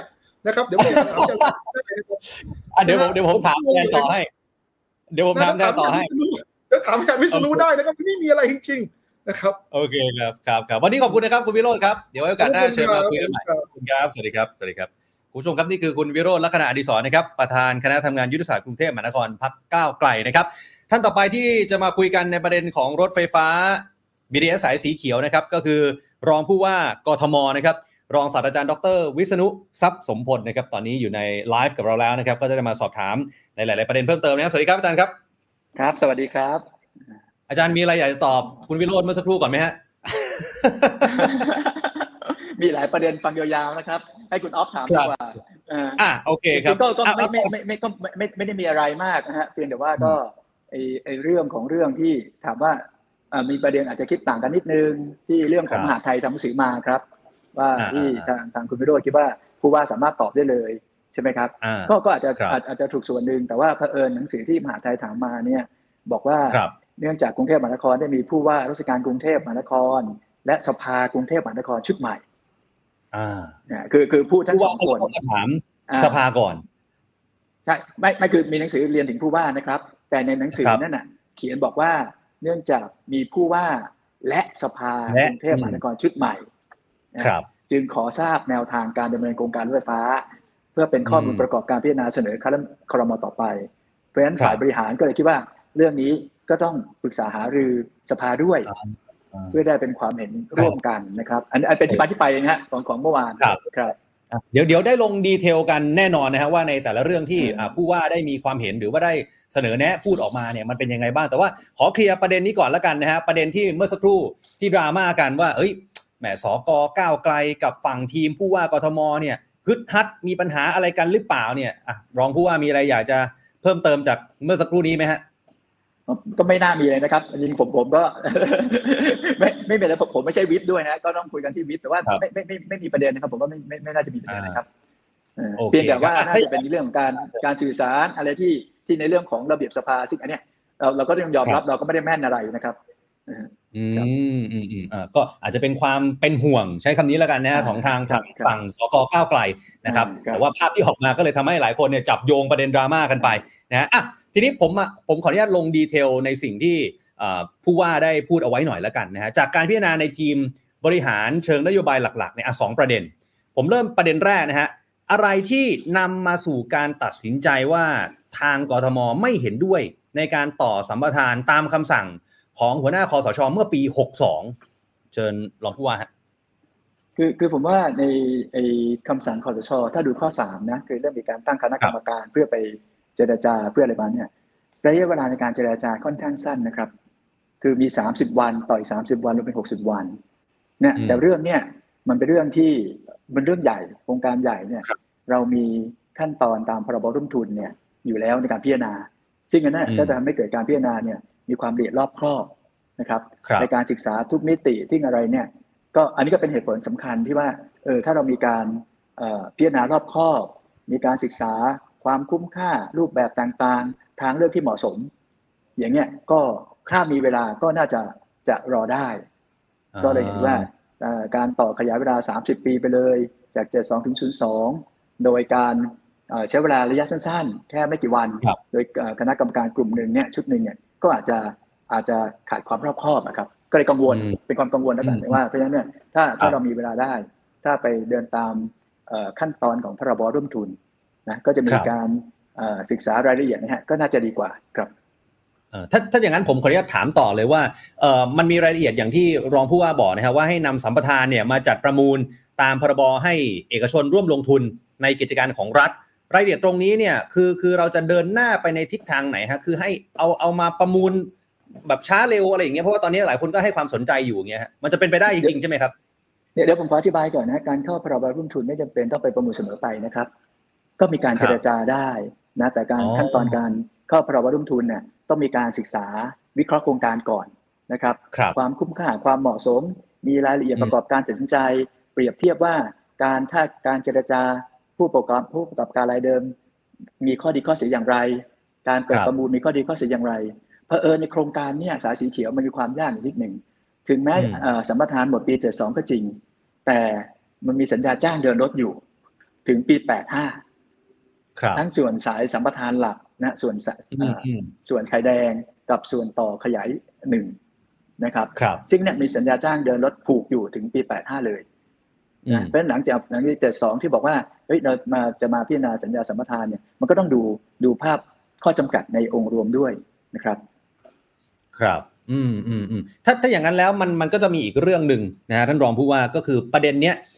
นะครับ เดี๋ยวไม่ใช่ถามอาจารย์ได้นะครับอะเดี๋ยวผมเดี๋ยวผมถามแทนต่อให้ เดี๋ยวผมถามแทนต่อให้เดี๋ยวถามอาจารย์วิษณุได้นะครับไม่มีอะไรจริง ๆ นะครับ โอเคครับครับครับวันนี้ขอบคุณนะครับคุณวิโรธครับเดี๋ยวไว้โอกาสหน้าเชิญมาคุยกันใหม่ครับขอบคุณครับสวัสดีครับสวัสดีครับคุณ ผู้ชมครับนี่คือคุณวิโรธลักษณะอดิศรนะครับประธานคณะทำงานยุทธศาสตร์กรุงเทพมหานครพักก้าวไกลนะครับ ท่านต่อไปที่จะมาคุยกันในประเด็นของรถไฟฟ้า BTS สายสีเขียวนะครับก็คือรองผู้ว่ากทมนะครับรองศาสตราจารย์ดร วิษณุทรัพย์สมพลนะครับตอนนี้อยู่ในไลฟ์กับเราแล้วนะครับ ก็จะได้มาสอบถามในหลาย ๆ ประเด็นเพิ่มเติมนะครับสวัสดีครับอาจารย์ครับครับ สวัสดีครับ อาจารย์มีอะไรอยากจะตอบคุณวิโรธเมื่อสักครู่ก่อนไหมฮะ มีหลายประเด็นฟังยาวๆนะครับ ให้คุณออฟถามดีกว่าเอ่ออะโอเคครับก็ก็อะไม่ไม่ไม่ไม่ก็ไม่ไม่ไม่ได้มีอะไรมากนะฮะเพียงแต่ว่าก็ไอไอเรื่องของเรื่องที่ถามว่าเอ่อมีประเด็นอาจจะคิดต่างกันนิดนึงที่เรื่องของครับมหาดไทยทำหนังสือมาครับ ว่าอ่าที่อ่าทางทางคุณวิโรจน์คิดว่าผู้ว่าสามารถตอบได้เลยใช่ไหมครับอ่าก็ก็อาจจะครับอาจอาจจะถูกส่วนหนึ่งแต่ว่าเผอิญหนังสือที่มหาดไทยถามมาเนี่ย บอกว่าครับเนื่องจากกรุงเทพมหานครได้มีผู้ว่าราชการกรุงเทพมหานคร และสภากรุงเทพมหานครชุดใหม่ อ่านะคือคือพูดทั้งผู้สว่าองก็คนต้องมาถามอ่าสภาก่อนใช่ไม่ไม่คือมีหนังสือเรียนถึงผู้ว่านะครับ แต่ในหนังสือครับนั่นน่ะ เขียนบอกว่าเนื่องจากมีผู้ว่าและสภาและกรุงเทพมหานครชุดใหม่นะครับ จึงขอทราบแนวทางการดำเนินโครงการรถไฟฟ้า เพื่อเป็นข้อมูลอืมประกอบการพิจารณาเสนอคณะครมต่อไป เพราะฉะนั้นครับฝ่ายบริหารก็เลยคิดว่า เรื่องนี้ก็ต้องปรึกษาหารือสภาด้วยอ่า เพื่อได้เป็นความเห็นร่วมกันนะครับ อันอันเป็นที่มาที่ไปเองฮะของของเมื่อวานครับครับอะเดี๋ยวเดี๋ยวได้ลงดีเทลกันแน่นอนนะฮะว่าในแต่ละเรื่องที่อืมอ่าผู้ว่าได้มีความเห็นหรือว่าได้เสนอแนะพูดออกมาเนี่ยมันเป็นยังไงบ้างแต่ว่าขอเคลียร์ประเด็นนี้ก่อนละกันนะฮะประเด็นที่เมื่อสักครู่ที่ดราม่ากันว่า เอ้ยแหมสกก้าวไกลกับฝั่งทีมผู้ว่ากทมเนี่ยฮึดฮัดมีปัญหาอะไรกันหรือเปล่าเนี่ยอะรองผู้ว่ามีอะไรอยากจะเพิ่มเติมจากเมื่อสักครู่นี้ไหมฮะ ก็ไม่น่ามีเลยนะครับจริงๆผมผมก็ ไม่ไม่เป็นไรผมผมไม่ใช่วิทย์ด้วยนะ ก็ต้องคุยกันที่วิทย์แต่ว่าครับไม่ไม่ไม่ไม่มีประเด็นนะครับ ผมว่าไม่ไม่ไม่น่าจะมีประเด็นนะครับเออโอเคเพียงแต่ว่าครับน่าจะเป็นเรื่องของการการสื่อสารอะไรที่ที่ในเรื่องของระเบียบสภาซึ่งอันเนี้ยเราเราก็ต้องยอมรับเราก็ไม่ได้แม่นอะไรนะครับเอออืครับมอืมอืมอ่าก็อาจจะเป็นความเป็นห่วงใช้คำนี้แล้วกันนะฮะอ่าของทางครัทาบงครับฝั่งสกก้าวไกลนะครับอ่าครับ แต่ว่าภาพที่ออกมาก็เลยทำให้หลายคนเนี่ยจับโยงประเด็นดราม่ากันไปนะฮะอะ ทีนี้ผมผมขออนุญาตลงดีเทลในสิ่งที่ผู้ว่าได้พูดเอาไว้หน่อยแล้วกันนะฮะจากการพิจารณาในทีมบริหารเชิงนโยบายหลักๆเนี่ยอะสองประเด็น ผมเริ่มประเด็นแรกนะฮะอะไรที่นำมาสู่การตัดสินใจว่าทางกทมไม่เห็นด้วยในการต่อสัมปทานตามคำสั่งของหัวหน้าคอสช เมื่อปี 62 เชิญรองผู้ว่าฮะคือคือผมว่าในไอ้คำสั่งคอสช ถ้าดูข้อสามนะ คือเรื่องมีการตั้งคณะกรรมการเพื่อไป เจรจาเพื่ออะไรมาเนี่ยระยะเวลาในการเจรจาค่อนข้างสั้นนะครับ คือมี 30 วันต่อย30 วันรวมเป็น 60 วันเนี่ยอืมแต่เรื่องเนี่ยมันเป็นเรื่องที่มันเรื่องใหญ่โครงการใหญ่เนี่ยครับเรามีขั้นตอนตามพรบร่วมทุนเนี่ยอยู่แล้วในการพิจารณา ซึ่งอันนั้นอืมก็จะทำให้เกิดการพิจารณาเนี่ยมีความละเอียดรอบคอบนะครับครับในการศึกษาทุกมิติที่อะไรเนี่ย ก็อันนี้ก็เป็นเหตุผลสำคัญที่ว่าเออถ้าเรามีการเอ่อพิจารณารอบคอบ มีการศึกษา ความคุ้มค่ารูปแบบต่างๆ ทางเลือกที่เหมาะสม อย่างเงี้ยก็ถ้ามีเวลาก็น่าจะจะรอได้ ก็เลยเห็นว่าเอ่อการต่อขยายเวลา 30 ปีไปเลย จาก 72ถึง02 โดยการเอ่อใช้เวลาระยะสั้นๆ แค่ไม่กี่วันครับโดยเอ่อคณะกรรมการกลุ่มหนึ่งเนี่ยชุดหนึ่งเนี่ยก็อาจจะอาจจะขาดความรอบคอบอะครับก็เลยกังวลอืมเป็นความกังวลแล้วกันอืมแต่ว่าเพราะฉะนั้นเนี่ยถ้าครัถ้าบเรามีเวลาได้ ถ้าไปเดินตามเอ่อขั้นตอนของพรบร่วมทุน นะก็จะมีครับการเอ่อศึกษารายละเอียดนะฮะก็น่าจะดีกว่าครับเอ่อถ้าถ้าอย่างนั้นผมขออนุญาตถามต่อเลยว่าเอ่อมันมีรายละเอียดอย่างที่รองผู้ว่าบอกนะครับว่าให้นำสัมปทานเนี่ยมาจัดประมูลตามพรบให้เอกชนร่วมลงทุนในกิจการของรัฐ รายละเอียดตรงนี้เนี่ยคือคือเราจะเดินหน้าไปในทิศทางไหนฮะคือให้เอาเอามาประมูลแบบช้าเร็วอะไรอย่างเงี้ยเพราะว่าตอนนี้หลายคนก็ให้ความสนใจอยู่อย่างเงี้ยฮะมันจะเป็นไปได้จริงๆใช่ไหมครับเดี๋ยวเดี๋ยวผมขออธิบายก่อนนะการเข้าพรบร่วมทุนไม่จำเป็นต้องไปประมูลเสมอไปนะครับ ก็มีการครับเจรจาได้นะแต่การอ๋อขั้นตอนการเข้าพรบร่วมทุนเนี่ยต้องมีการศึกษาวิเคราะห์โครงการก่อนนะครับครับความคุ้มค่าความเหมาะสม มีรายละเอียดอืมประกอบการตัดสินใจ เปรียบเทียบว่าการถ้าการเจรจาผู้ประกอบผู้ประกอบการรายเดิม มีข้อดีข้อเสียอย่างไร การเปิดครับประมูลมีข้อดีข้อเสียอย่างไรเผอิญในโครงการเนี่ยสายสีเขียวมันมีความยากอยู่นิดหนึ่งถึงแม้อืมเอ่อสัมปทานหมดปี 72 ก็จริง แต่มันมีสัญญาจ้างเดินรถอยู่ ถึงปี 85ครับ ทั้งส่วนสายสัมปทานหลักนะส่วนสายอืเอ่มออืมส่วนไข่แดงกับส่วนต่อขยายหนึ่งนะครับครับซึ่งเนี่ยมีสัญญาจ้างเดินรถผูกอยู่ถึงปี 85 เลยอืมนะเพราะฉะนั้นหลังจากหลังจาก72ที่บอกว่าเฮ้ยเรามาจะมาพิจารณาสัญญาสัมปทานเนี่ยมันก็ต้องดูดูภาพข้อจำกัดในองค์รวมด้วยนะครับ ครับ อืมอืมอืมถ้าถ้าอย่างนั้นแล้วมันมันก็จะมีอีกเรื่องหนึ่งนะฮะท่านรองผู้ว่าก็คือประเด็นเนี้ยเอ่อ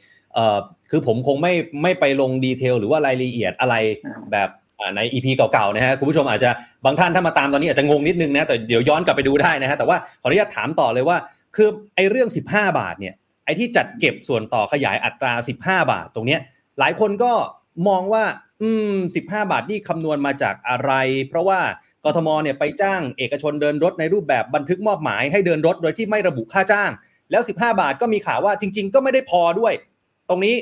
คือผมคงไม่ไม่ไปลงดีเทลหรือว่ารายละเอียดอะไรอ่าแบบอ่าในอีพีเก่าๆนะฮะคุณผู้ชมอาจจะบางท่านถ้ามาตามตอนนี้อาจจะงงนิดนึงนะแต่เดี๋ยวย้อนกลับไปดูได้นะฮะแต่ว่าขออนุญาตถามต่อเลยว่า คือไอ้เรื่อง 15 บาทเนี่ยไอ้ที่จัดเก็บส่วนต่อขยายอัตรา 15 บาท ตรงเนี้ยหลายคนก็มองว่า อืม 15 บาทนี่คำนวณมาจากอะไร เพราะว่ากทมเนี่ยไปจ้างเอกชนเดินรถในรูปแบบบันทึกมอบหมายให้เดินรถโดยที่ไม่ระบุค่าจ้าง แล้ว 15 บาทก็มีข่าวว่าจริง ๆ ก็ไม่ได้พอด้วย ตรงนี้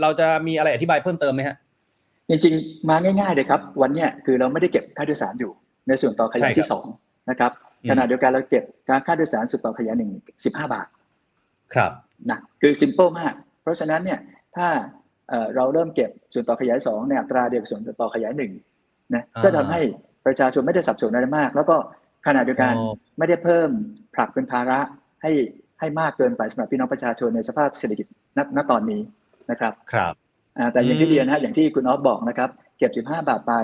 เราจะมีอะไรอธิบายเพิ่มเติมไหมฮะจริงๆมาง่ายๆเลยครับ วันเนี้ยคือเราไม่ได้เก็บค่าโดยสารอยู่ ในส่วนต่อขใช่ยายครับที่สองนะครับอืมขณะเดียวกันเราเก็บการค่าโดยสารส่วนต่อขยายหนึ่งสิบห้าบาท ครับนะคือ simple มาก เพราะฉะนั้นเนี่ยถ้าเอ่อเราเริ่มเก็บส่วนต่อขยายสองในอัตราเดียวกับส่วนต่อขยายหนึ่งนะอ่าก็ทำให้ประชาชนไม่ได้สับสนอะไรมาก แล้วก็ขณะเดียวกันอ๋อไม่ได้เพิ่มผลักเป็นภาระให้ให้มากเกินไปสำหรับพี่น้องประชาชนในสภาพเศรษฐกิจ ณณตอนนี้นะครับครับอ่าแต่อย่างที่อืมเรียนนะฮะอย่างที่คุณออฟบอกนะครับ เก็บ 15 บาทไป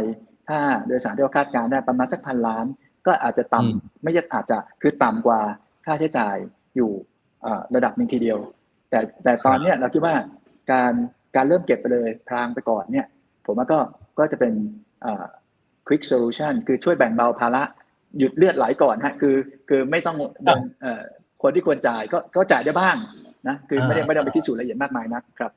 ถ้าโดยสารที่เราคาดการณ์ได้ประมาณสักพันล้าน ก็อาจจะต่ำไม่ใช่อาจจะคือต่ำกว่าค่าใช้จ่ายอยู่อ่าระดับหนึ่งทีเดียว แต่แต่ตอนเนี้ยเราคิดว่าการการเริ่มเก็บไปเลยพรางไปก่อนเนี่ย ผมว่าก็ก็จะเป็นอ่า quick solution คือช่วยแบ่งเบาภาระหยุดเลือดไหลก่อนฮะคือคือไม่ต้องเดินเอ่อคนที่ควรจ่ายก็ก็จ่ายได้บ้าง นะคือไม่ได้ไม่ได้ไปพิสูจน์ละเอียดมากมายนักครับ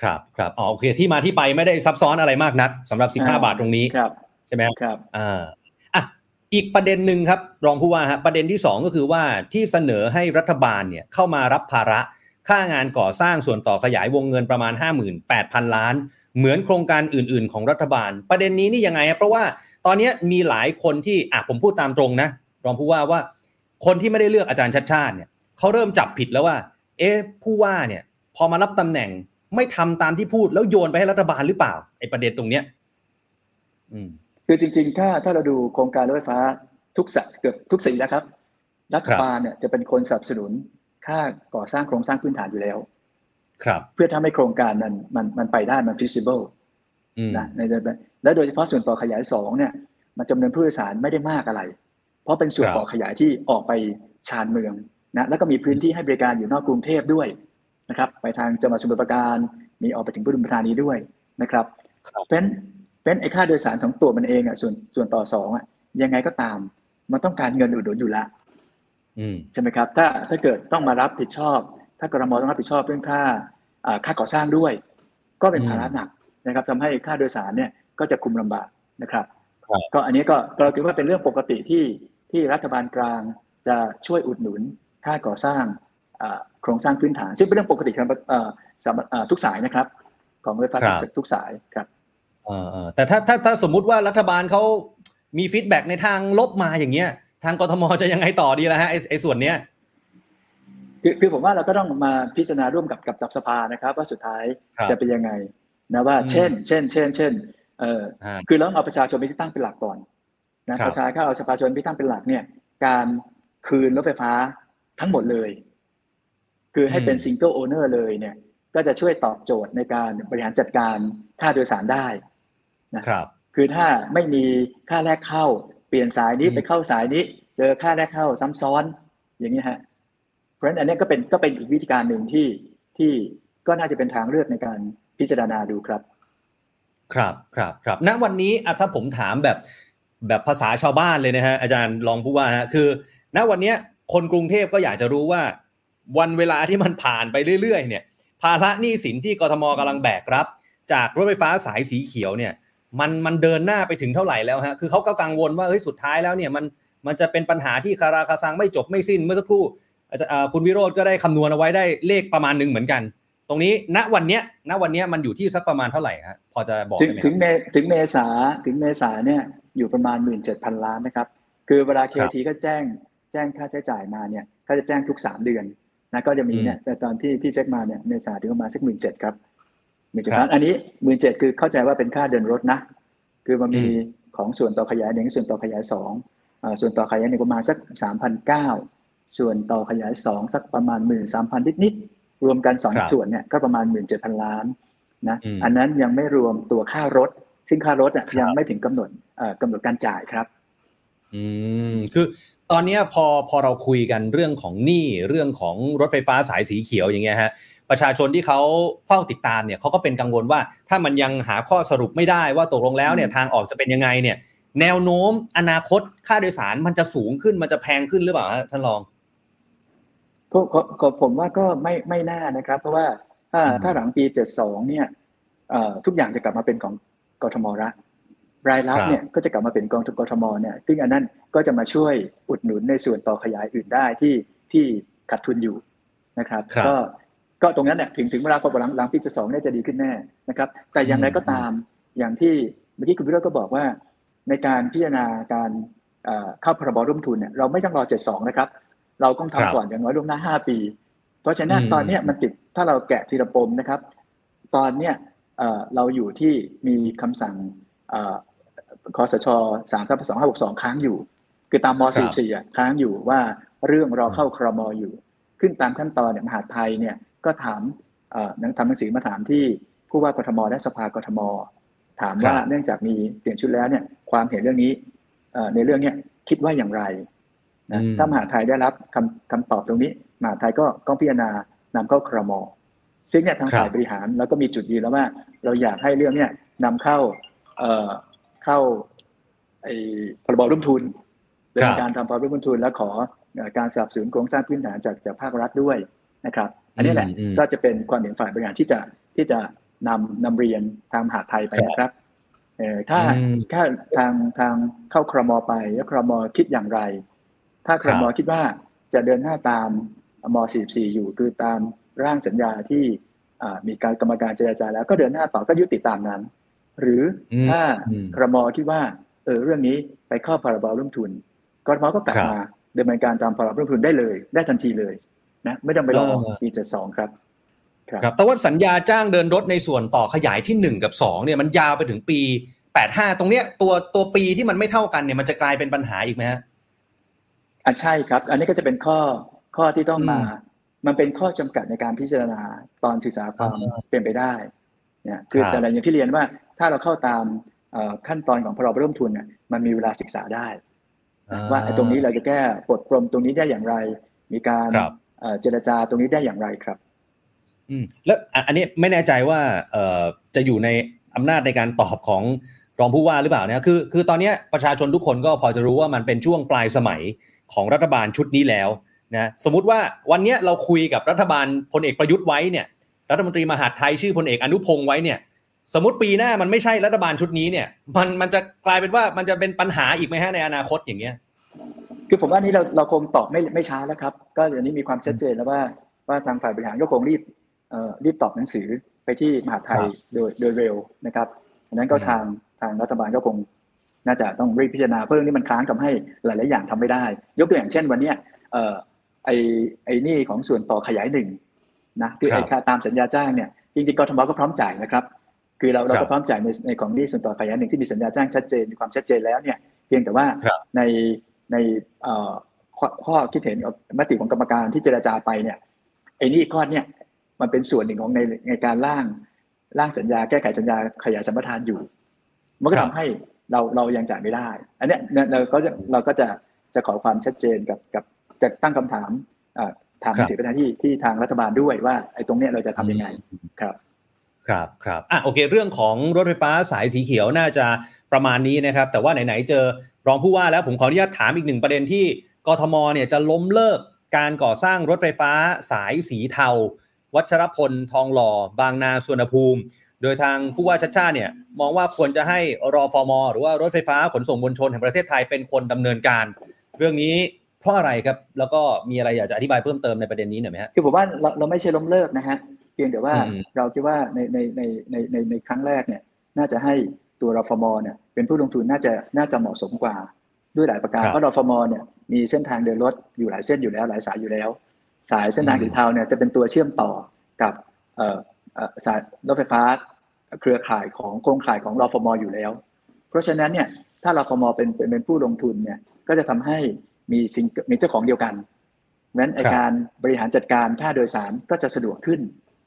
ครับครับอ๋อโอเค ที่มาที่ไปไม่ได้ซับซ้อนอะไรมากนักสำหรับ 15อ่าบาทตรงนี้ครับใช่ไหมครับครับอ่าอะอีกประเด็นหนึ่งครับ รองผู้ว่าฮะประเด็นที่ 2 ก็คือว่าที่เสนอให้รัฐบาลเนี่ยเข้ามารับภาระค่างานก่อสร้างส่วนต่อขยายวงเงินประมาณ 58,000 ล้าน เหมือนโครงการอื่น ๆ ของรัฐบาล ประเด็นนี้นี่ยังไงครับเพราะว่าตอนนี้มีหลายคนที่อะผมพูดตามตรงนะ รองผู้ว่าว่า คนที่ไม่ได้เลือกอาจารย์ชัดชาติเนี่ยเขาเริ่มจับผิดแล้วว่า เอ๊ะผู้ว่าเนี่ยพอมารับตำแหน่งไม่ทำตามที่พูดแล้วโยนไปให้รัฐบาลหรือเปล่าไอ้ประเด็นตรงเนี้ยอืมคือจริง ๆ ถ้าถ้าเราดูโครงการรถไฟฟ้าทุกสะเกือบทุกสีนะครับ รัฐบาลเนี่ยจะเป็นคนสนับสนุนค่าก่อสร้างโครงสร้างพื้นฐานอยู่แล้ว ครับ เพื่อทำให้โครงการนั้นมันมันไปได้มัน feasible อืมนะในและโดยเฉพาะส่วนต่อขยายสองเนี่ย มันจำนวนผู้โดยสารไม่ได้มากอะไร เพราะเป็นส่วนครับต่อขยายที่ออกไปชานเมือง นะแล้วก็มีพื้นที่ให้บริการอยู่นอกกรุงเทพด้วยนะครับ ไปทางจังหวัดสมุทรปราการมีออกไปถึงปทุมธานีด้วยนะครับครับเป็นเป็นไอ้ค่าโดยสารของตัวมันเองอะส่วนส่วนต่อสองอะยังไงก็ตาม มันต้องการเงินอุดหนุนอยู่แล้วอืมใช่ไหมครับ ถ้าถ้าเกิดต้องมารับผิดชอบ ถ้ากรมต้องรับผิดชอบเรื่องค่าอ่าค่าก่อสร้างด้วย ก็เป็นอืมภาระหนักนะครับทำให้ค่าโดยสารเนี่ยก็จะคุมลำบากนะครับครับ ก็อันนี้ก็เราคิดว่าเป็นเรื่องปกติที่ที่รัฐบาลกลางจะช่วยอุดหนุน ค่าก่อสร้างอ่าโครงสร้างพื้นฐาน ซึ่งเป็นเรื่องปกติของเอ่อสำหรับอ่าทุกสายนะครับ ของรถไฟฟ้าครับทุกสายครับเออเออแต่ถ้าถ้าถ้าสมมุติว่ารัฐบาลเขามี feedback ในทางลบมาอย่างเงี้ย ทางกทมจะยังไงต่อดีล่ะฮะไอ้ไอ้ส่วนเนี้ยคือคือผมว่าเราก็ต้องมาพิจารณาร่วมกับกับสภานะครับ ว่าสุดท้ายครับจะเป็นยังไงนะว่าอืมเช่น เช่น เช่น เช่นเอ่ออ่าคือเราต้องเอาประชาชนเป็นที่ตั้งเป็นหลักก่อนนะครับประชาชนเอาประชาชนเป็นที่ตั้งเป็นหลักเนี่ย การคืนรถไฟฟ้า ทั้งหมดเลย คือให้เป็นอืม single owner เลยเนี่ย ก็จะช่วยตอบโจทย์ในการบริหารจัดการค่าโดยสารได้นะครับ คือถ้าไม่มีค่าแรกเข้า เปลี่ยนสายนี้อืมไปเข้าสายนี้ เจอค่าแรกเข้าซ้ำซ้อน อย่างเนี้ยฮะเพราะฉะนั้นอันนี้ก็เป็นก็เป็นอีกวิธีการหนึ่งที่ที่ก็น่าจะเป็นทางเลือกในการพิจารณาดูครับ ครับครับครับณวันนี้อะถ้าผมถามแบบแบบภาษาชาวบ้านเลยนะฮะอาจารย์รองผู้ว่าฮะคือ ณวันเนี้ย คนกรุงเทพก็อยากจะรู้ว่า วันเวลาที่มันผ่านไปเรื่อยๆ เนี่ย ภาระหนี้สินที่กทมกำลังแบกรับ จากรถไฟฟ้าสายสีเขียวเนี่ยมันมันเดินหน้าไปถึงเท่าไหร่แล้วฮะคือเขาก็กังวลว่าเฮ้ยสุดท้ายแล้วเนี่ยมันมันจะเป็นปัญหาที่คาราคาซังไม่จบไม่สิ้นเมื่อสักครู่คุณวิโรธก็ได้คำนวณเอาไว้ได้เลขประมาณหนึ่งเหมือนกัน ตรงนี้ณวันเนี้ยณวันเนี้ยมันอยู่ที่สักประมาณเท่าไหร่ฮะพอจะบอกถึงได้ไหมถึงเมถึงเมษาถึงเมษาเนี่ยอยู่ประมาณหมื่นเจ็ดพันล้านนะครับ คือเวลาเครับ KT ก็แจ้ง แจ้งค่าใช้จ่ายมาเนี่ยก็จะแจ้งทุกสามเดือนนะก็จะมีเนี่ยแต่ตอนที่ที่เช็คมาเนี่ยเมษาถึงประมาณสักหมื่นเจ็ดครับหมื่นเจ็ดครัพับนอันนี้หมื่นเจ็ดคือเข้าใจว่าเป็นค่าเดินรถนะ คือมันมีอืมของส่วนต่อขยายหนึ่งส่วนต่อขยายสองอ่าส่วนต่อขยายหนึ่งประมาณสักสามพันเก้าส่วนต่อขยายสองสักประมาณหมื่นสามพันนิดๆรวมกันสองครับส่วนเนี่ยก็ประมาณหมื่นเจ็ดพันล้านนะอืมอันนั้นยังไม่รวมตัวค่ารถ ซึ่งค่ารถอะครับยังไม่ถึงกำหนดเอ่อกำหนดการจ่ายครับ อืมคือตอนเนี้ยพอพอเราคุยกันเรื่องของหนี้เรื่องของรถไฟฟ้าสายสีเขียวอย่างเงี้ยฮะประชาชนที่เขาเฝ้าติดตามเนี่ยเขาก็เป็นกังวลว่า ถ้ามันยังหาข้อสรุปไม่ได้ว่าตกลงแล้วเนี่ยอืมทางออกจะเป็นยังไงเนี่ย แนวโน้มอนาคตค่าโดยสารมันจะสูงขึ้นมันจะแพงขึ้นหรือเปล่าฮะท่านรองก็ก็ก็ผมว่าก็ไม่ไม่น่านะครับ เพราะว่าถ้าอืมถ้าหลังปีเจ็ดสองเนี่ยเอ่อทุกอย่างจะกลับมาเป็นของกทมละ รายรับครับเนี่ยก็จะกลับมาเป็นกองทุนกทมเนี่ยซึ่งอันนั้นก็จะมาช่วยอุดหนุนในส่วนต่อขยายอื่นได้ที่ที่ขาดทุนอยู่นะครับครับก็ก็ตรงนั้นเนี่ยถึงถึงเวลาพอหลังหลังปีเจ็ดสองเนี่ยจะดีขึ้นแน่นะครับ แต่อย่างไรก็ตามอย่างที่เมื่อกี้คุณวิโรจน์ก็บอกว่า ในการพิจารณาการเอ่อเข้าพรบร่วมทุนเนี่ยเราไม่ต้องรอ72นะครับ เราต้องครับทำก่อนอย่างน้อยล่วงหน้า5ปี เพราะฉะนั้นอืมตอนเนี้ยมันติดถ้าเราแกะทีละปมนะครับ ตอนเนี้ยเอ่อเราอยู่ที่มีคำสั่ง เอ่อคอสช3ทับ2562ค้างอยู่ คือตามมครับ44อะค้างอยู่ว่าเรื่องรอเข้าครมอยู่ ขึ้นตามขั้นตอนเนี่ยมหาดไทยเนี่ยก็ถามเอ่อหนังทำหนังสือมาถามที่ผู้ว่ากทมและสภากทม ถามว่าครับเนื่องจากมีเปลี่ยนชุดแล้วเนี่ยความเห็นเรื่องนี้เอ่อในเรื่องเนี้ยคิดว่าอย่างไรนะอืมถ้ามหาไทยได้รับคำคำตอบตรงนี้มหาไทยก็ต้องพิจารณานำเข้าครมซึ่งเนี่ยทางครับฝ่ายบริหารเราก็มีจุดยืนแล้วว่า เราอยากให้เรื่องเนี่ยนำเข้า เอ่อเข้าไอ้พรบร่วมทุนเป็นการทำพรบร่วมทุน และขอเอ่อการสนับสนุนโครงสร้างพื้นฐานจากจากภาครัฐด้วยนะครับ อันนี้แหละอืมอืมก็จะเป็นความเห็นฝ่ายบริหารที่จะที่จะนำนำเรียนทางมหาดไทยไปนะครับเออถ้าอืมถ้าทางทางเข้าครมไปแล้วครมคิดอย่างไร ถ้าครมครับคิดว่าจะเดินหน้าตามม 44 อยู่คือตามร่างสัญญาที่อ่ามีการกรรมการเจรจาแล้วก็เดินหน้าต่อก็ยุติตามนั้น หรืออมถ้าอืมครมคิดว่าเออเรื่องนี้ไปเข้าพรบร่วมทุนกรมก็กลับครับมาดำเนินการตามพรบร่วมทุนได้เลย ได้ทันทีเลยนะไม่ต้องไปรอเออปี72ครับครับแต่ว่าสัญญาจ้างเดินรถในส่วนต่อขยายที่ 1 กับ 2 เนี่ยมันยาวไปถึงปี 85 ตรงเนี้ยตัวตัวปีที่มันไม่เท่ากันเนี่ยมันจะกลายเป็นปัญหาอีกไหมฮะอะใช่ครับ อันนี้ก็จะเป็นข้อข้อที่ต้องมาอืมมันเป็นข้อจำกัดในการพิจารณาตอนศึกษาความอ่าเป็นไปได้เนี่ยคือครับแต่ละอย่างที่เรียนว่าถ้าเราเข้าตามเอ่อขั้นตอนของพรบร่วมทุนเนี่ยมันมีเวลาศึกษาได้ ว่าไอ้ตรงนี้เราจะแก้ปลดปลมตรงนี้ได้อย่างไร มีการครับเอ่อเจรจาตรงนี้ได้อย่างไรครับอืมแล้วอะอันนี้ไม่แน่ใจว่าเอ่อจะอยู่ในอำนาจในการตอบของรองผู้ว่าหรือเปล่าเนี่ยคือคือตอนเนี้ยประชาชนทุกคนก็พอจะรู้ว่ามันเป็นช่วงปลายสมัยของรัฐบาลชุดนี้แล้วนะสมมุติว่าวันเนี้ยเราคุยกับรัฐบาลพลเอกประยุทธ์ไว้เนี่ย รัฐมนตรีมหาดไทยชื่อพลเอกอนุพงศ์ไว้เนี่ย สมมติปีหน้ามันไม่ใช่รัฐบาลชุดนี้เนี่ย มันมันจะกลายเป็นว่ามันจะเป็นปัญหาอีกไหมฮะในอนาคตอย่างเงี้ย คือผมว่านี้เราเราคงตอบไม่ไม่ช้าแล้วครับ ก็เดี๋ยวนี้มีความชัดเจนแล้วว่าว่าทางฝ่ายบริหารก็คงรีบเอ่อรีบตอบหนังสือไปที่มหาดไทยครับโดยโดยเร็วนะครับดังนั้นก็อืมทางทางรัฐบาลก็คงน่าจะต้องรีบพิจารณาเพราะเรื่องนี้มันค้างทำให้หลาย ๆ อย่างทำไม่ได้ ยกตัวอย่างเช่นวันเนี้ยเอ่อไอไอหนี่ของส่วนต่อขยายหนึ่ง นะคือไอครับค่าตามสัญญาจ้างเนี่ยจริงๆกทมก็พร้อมจ่ายนะครับ คือเราเราครัก็บพร้อมจ่ายในในของหนี้ส่วนต่อขยายหนึ่งที่มีสัญญาจ้างชัดเจนมีความชัดเจนแล้วเนี่ยเพียงแต่ว่าครับในในเอ่อข้อข้อคิดเห็นกับมติของกรรมการที่เจรจาไปเนี่ยไอ้นี่ก้อนเนี่ยมันเป็นส่วนหนึ่งของในในการร่างร่างสัญญาแก้ไขสัญญาขยายสัมปทานอยู่ มันก็ครัทำบให้เราเรายังจ่ายไม่ได้ อันเนี้ยเนี่ยเราก็จะเราก็จะจะขอความชัดเจนกับกับจะตั้งคำถาม เอ่อถามครับถึงไปที่ที่ทางรัฐบาลด้วยว่าไอ้ตรงเนี้ยเราจะทำยังไงครับครับครับอะโอเค เรื่องของรถไฟฟ้าสายสีเขียวน่าจะประมาณนี้นะครับ แต่ว่าไหนๆเจอรองผู้ว่าแล้วผมขออนุญาตถามอีกหนึ่งประเด็นที่กทมเนี่ยจะล้มเลิกการก่อสร้างรถไฟฟ้าสายสีเทา วัชรพลทองหล่อ บางนาสุวรรณภูมิ โดยทางผู้ว่าชัดชาติเนี่ยมองว่าควรจะให้รอฟมหรือว่ารถไฟฟ้าขนส่งมวลชนแห่งประเทศไทยเป็นคนดำเนินการ เรื่องนี้ เพราะอะไรครับ แล้วก็มีอะไรอยากจะอธิบายเพิ่มเติมในประเด็นนี้หน่อยไหมฮะคือผมว่าเราเราไม่ใช่ล้มเลิกนะฮะเพียงแต่ว่าอืมเราคิดว่าในในในในในในครั้งแรกเนี่ยน่าจะให้ตัวรฟมเนี่ยเป็นผู้ลงทุนน่าจะน่าจะเหมาะสมกว่าด้วยหลายประการครับเพราะรฟมเนี่ยมีเส้นทางเดินรถอยู่หลายเส้นอยู่แล้วหลายสายอยู่แล้ว สายเส้นทางอืมสีเทาเนี่ยจะเป็นตัวเชื่อมต่อกับเอ่อเอ่อสายรถไฟฟ้าเครือข่ายของโครงข่ายของรฟมอยู่แล้ว เพราะฉะนั้นเนี่ยถ้ารฟมเป็นเป็นเป็นผู้ลงทุนเนี่ยก็จะทำให้ มีสิ่งมีเจ้าของเดียวกันเพราะฉะนั้นไอครับการบริหารจัดการค่าโดยสารก็จะสะดวกขึ้น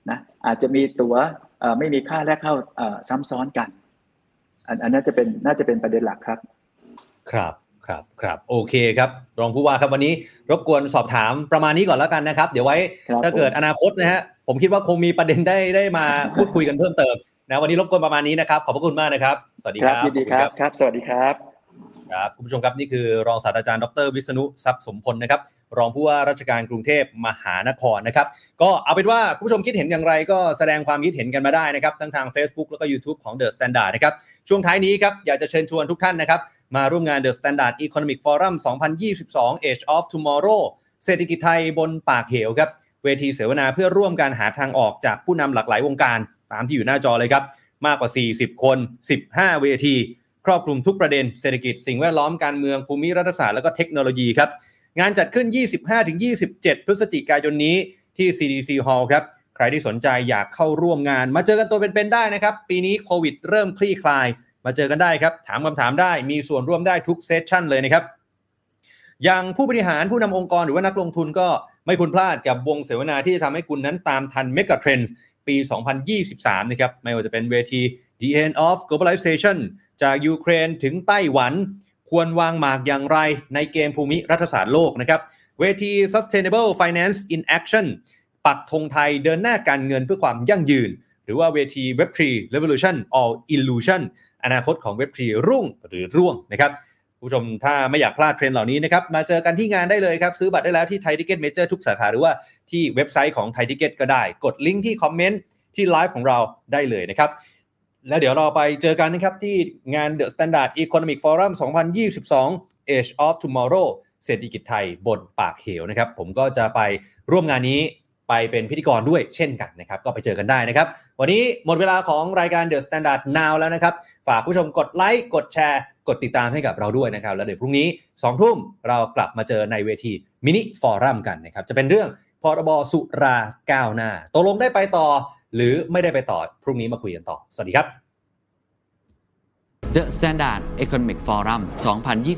นะอาจจะมีตั๋วเอ่อไม่มีค่าแลกเข้าเอ่อซ้ำซ้อนกัน อันอันน่าจะเป็นน่าจะเป็นประเด็นหลักครับ ครับครับครับโอเคครับ รองผู้ว่าครับวันนี้รบกวนสอบถามประมาณนี้ก่อนแล้วกันนะครับ เดี๋ยวไว้ครับถ้าเกิดอนาคตนะฮะผมคิดว่าคงมีประเด็นได้ได้มาพูดคุยกันเพิ่มเติมนะวันนี้รบกวนประมาณนี้นะครับ ขอบพระคุณมากนะครับ สวัสดีคครัรับบยินดีขคอรับณครับ สวัสดีครับ ครับคุณผู้ชมครับนี่คือรองศาสตราจารย์ดรวิษณุทรัพย์สมพลนะครับรองผู้ว่าราชการกรุงเทพมหานครนะครับก็เอาเป็นว่าคุณผู้ชมคิดเห็นอย่างไรก็แสดงความคิดเห็นกันมาได้นะครับทั้งทาง Facebook แล้วก็ YouTube ของ The Standard นะครับช่วงท้ายนี้ครับอยากจะเชิญชวนทุกท่านนะครับมาร่วมงาน The Standard Economic Forum 2022 Age of Tomorrow เศรษฐกิจไทยบนปากเหวครับเวทีเสวนาเพื่อร่วมการหาทางออกจากผู้นำหลากหลายวงการ ตามที่อยู่หน้าจอเลยครับมากกว่า 40 คน 15 เวที ครอบคลุมทุกประเด็นเศรษฐกิจสิ่งแวดล้อมการเมืองภูมิรัฐศาสตร์และก็เทคโนโลยีครับงานจัดขึ้น 25-27 พฤศจิกายนนี้ที่ CDC Hall ครับใครที่สนใจอยากเข้าร่วมงาน มาเจอกันตัวเป็นๆได้นะครับ ปีนี้โควิดเริ่มคลี่คลาย มาเจอกันได้ครับ ถามคำถามได้มีส่วนร่วมได้ทุกเซสชั่นเลยนะครับ อย่างผู้บริหารผู้นำองค์กรหรือว่านักลงทุนก็ไม่ควรพลาดกับวงเสวนาที่จะทำให้คุณนั้นตามทัน Mega Trends ปี 2023 นะครับ ไม่ว่าจะเป็นเวที The End of Globalization จากยูเครนถึงไต้หวัน ควรวางหมากอย่างไรในเกมภูมิรัฐศาสตร์โลกนะครับ เวที Sustainable Finance in Action ปักธงไทยเดินหน้าการเงินเพื่อความยั่งยืน หรือว่าเวที Web3 Revolution or Illusion อนาคตของ Web3 รุ่งหรือร่วงนะครับผู้ชมถ้าไม่อยากพลาดเทรนด์เหล่านี้นะครับ มาเจอกันที่งานได้เลยครับ ซื้อบัตรได้แล้วที่ไทยทิคเก็ตเมเจอร์ทุกสาขา หรือว่าที่เว็บไซต์ของไทยทิคเก็ตก็ได้ กดลิงก์ที่คอมเมนต์ที่ไลฟ์ของเราได้เลยนะครับ แล้วเดี๋ยวเราไปเจอกันนะครับที่งาน The Standard Economic Forum 2022 Age of Tomorrow เศรษฐกิจไทยบนปากเหวนะครับ ผมก็จะไปร่วมงานนี้ไปเป็นพิธีกรด้วยเช่นกันนะครับ ก็ไปเจอกันได้นะครับ วันนี้หมดเวลาของรายการ The Standard Now แล้วนะครับ ฝากผู้ชมกดไลค์กดแชร์ กดติดตามให้กับเราด้วยนะครับ แล้วเดี๋ยวพรุ่งนี้2ทุ่มเรากลับมาเจอในเวที mini forum กันนะครับจะเป็นเรื่องพรบสุราก้าวหน้าตกลงได้ไปต่อ หรือไม่ได้ไปต่อพรุ่งนี้มาคุยกันต่อ สวัสดีครับ The Standard Economic Forum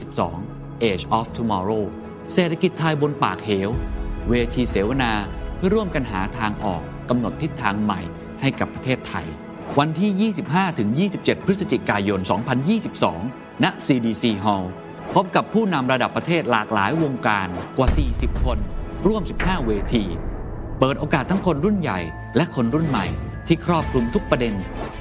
2022 Age of Tomorrow เศรษฐกิจไทยบนปากเหว เวทีเสวนาเพื่อร่วมกันหาทางออกกำหนดทิศทางใหม่ให้กับประเทศไทย วันที่ 25-27 พฤศจิกายน 2022 ณ CDC Hall พบกับผู้นำระดับประเทศหลากหลายวงการกว่า 40 คน ร่วม 15 เวที เปิดโอกาสทั้งคนรุ่นใหญ่ และคนรุ่นใหม่ ที่ครอบคลุมทุกประเด็น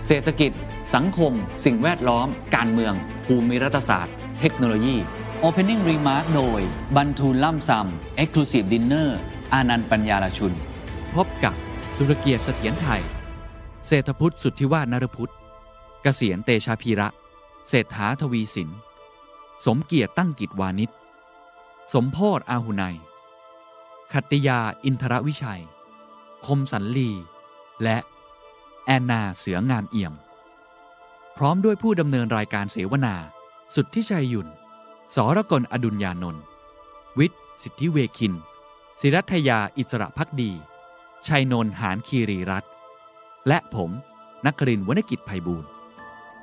เศรษฐกิจ สังคม สิ่งแวดล้อม การเมือง ภูมิรัฐศาสตร์ เทคโนโลยี Opening Remark โดยบรรทูลล่ำซำ Exclusive Dinner อานันต์ปัญญาลชุน พบกับสุรเกียรติเสถียรไทย เศรษฐพุทธสุทธิวาฒนรพุทธเกษียณเตชาพีระ เศรษฐาทวีสิน สมเกียรติตั้งกิจวานิช สมโพศอาหุไนย ขัตติยาอินทรวิชัย คมสันลี และแอนนาเสืองามเอี่ยม พร้อมด้วยผู้ดำเนินรายการเสวนา สุดที่ชัยหยุ่นสรกลอดุลยานนท์วิทย์ สิทธิเวคิน ศิรัทยาอิสระพักดี ชัยนนท์หานคีรีรัตน์และผมนักครินทร์วณกิจไพบูลย์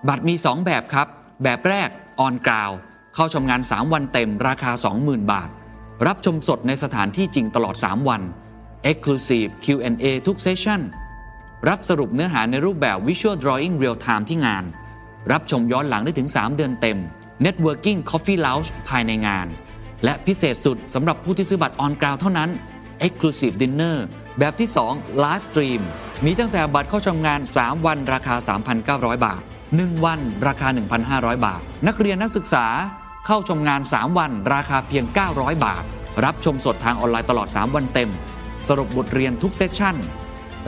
บัตรมี 2 แบบครับ แบบแรกออนกราว เข้าชมงาน 3 วันเต็มราคา 20,000 บาท รับชมสดในสถานที่จริงตลอด 3 วัน Exclusive Q&A ทุกเซสชั่น รับสรุปเนื้อหาในรูปแบบ Visual Drawing Real Time ที่งาน รับชมย้อนหลังได้ถึง 3 เดือนเต็ม Networking Coffee Lounge ภายในงาน และพิเศษสุดสำหรับผู้ที่ซื้อบัตรออนกราวเท่านั้น Exclusive Dinner แบบที่ 2 Live Stream มีตั้งแต่บัตรเข้าชมงาน 3 วันราคา 3,900 บาท 1 วันราคา 1,500 บาท นักเรียนนักศึกษา เข้าชมงาน 3 วัน ราคาเพียง 900 บาท รับชมสดทางออนไลน์ตลอด 3 วันเต็ม สรุปบทเรียนทุก session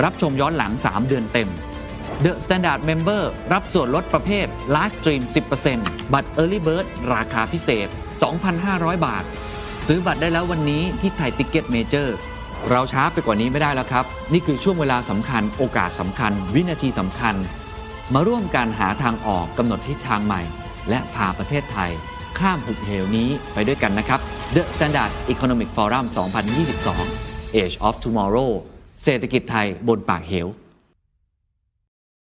รับชมย้อนหลัง 3 เดือนเต็ม The Standard Member รับส่วนลดประเภท Live Stream 10%บัตร Early Bird ราคาพิเศษ 2,500 บาท ซื้อบัตรได้แล้ววันนี้ที่ไทยติ c เก็ตเมเจอร์เราช้าไปกว่านี้ไม่ได้แล้วครับ นี่คือช่วงเวลาสำคัญ โอกาสสำคัญ วินาทีสำคัญ มาร่วมกันหาทางออกกำหนดทิศทางใหม่ และพาประเทศไทย ข้ามหุบเหวนี้ไปด้วยกันนะครับ The Standard Economic Forum 2022 Age of Tomorrow เศรษฐกิจไทยบนปากเหว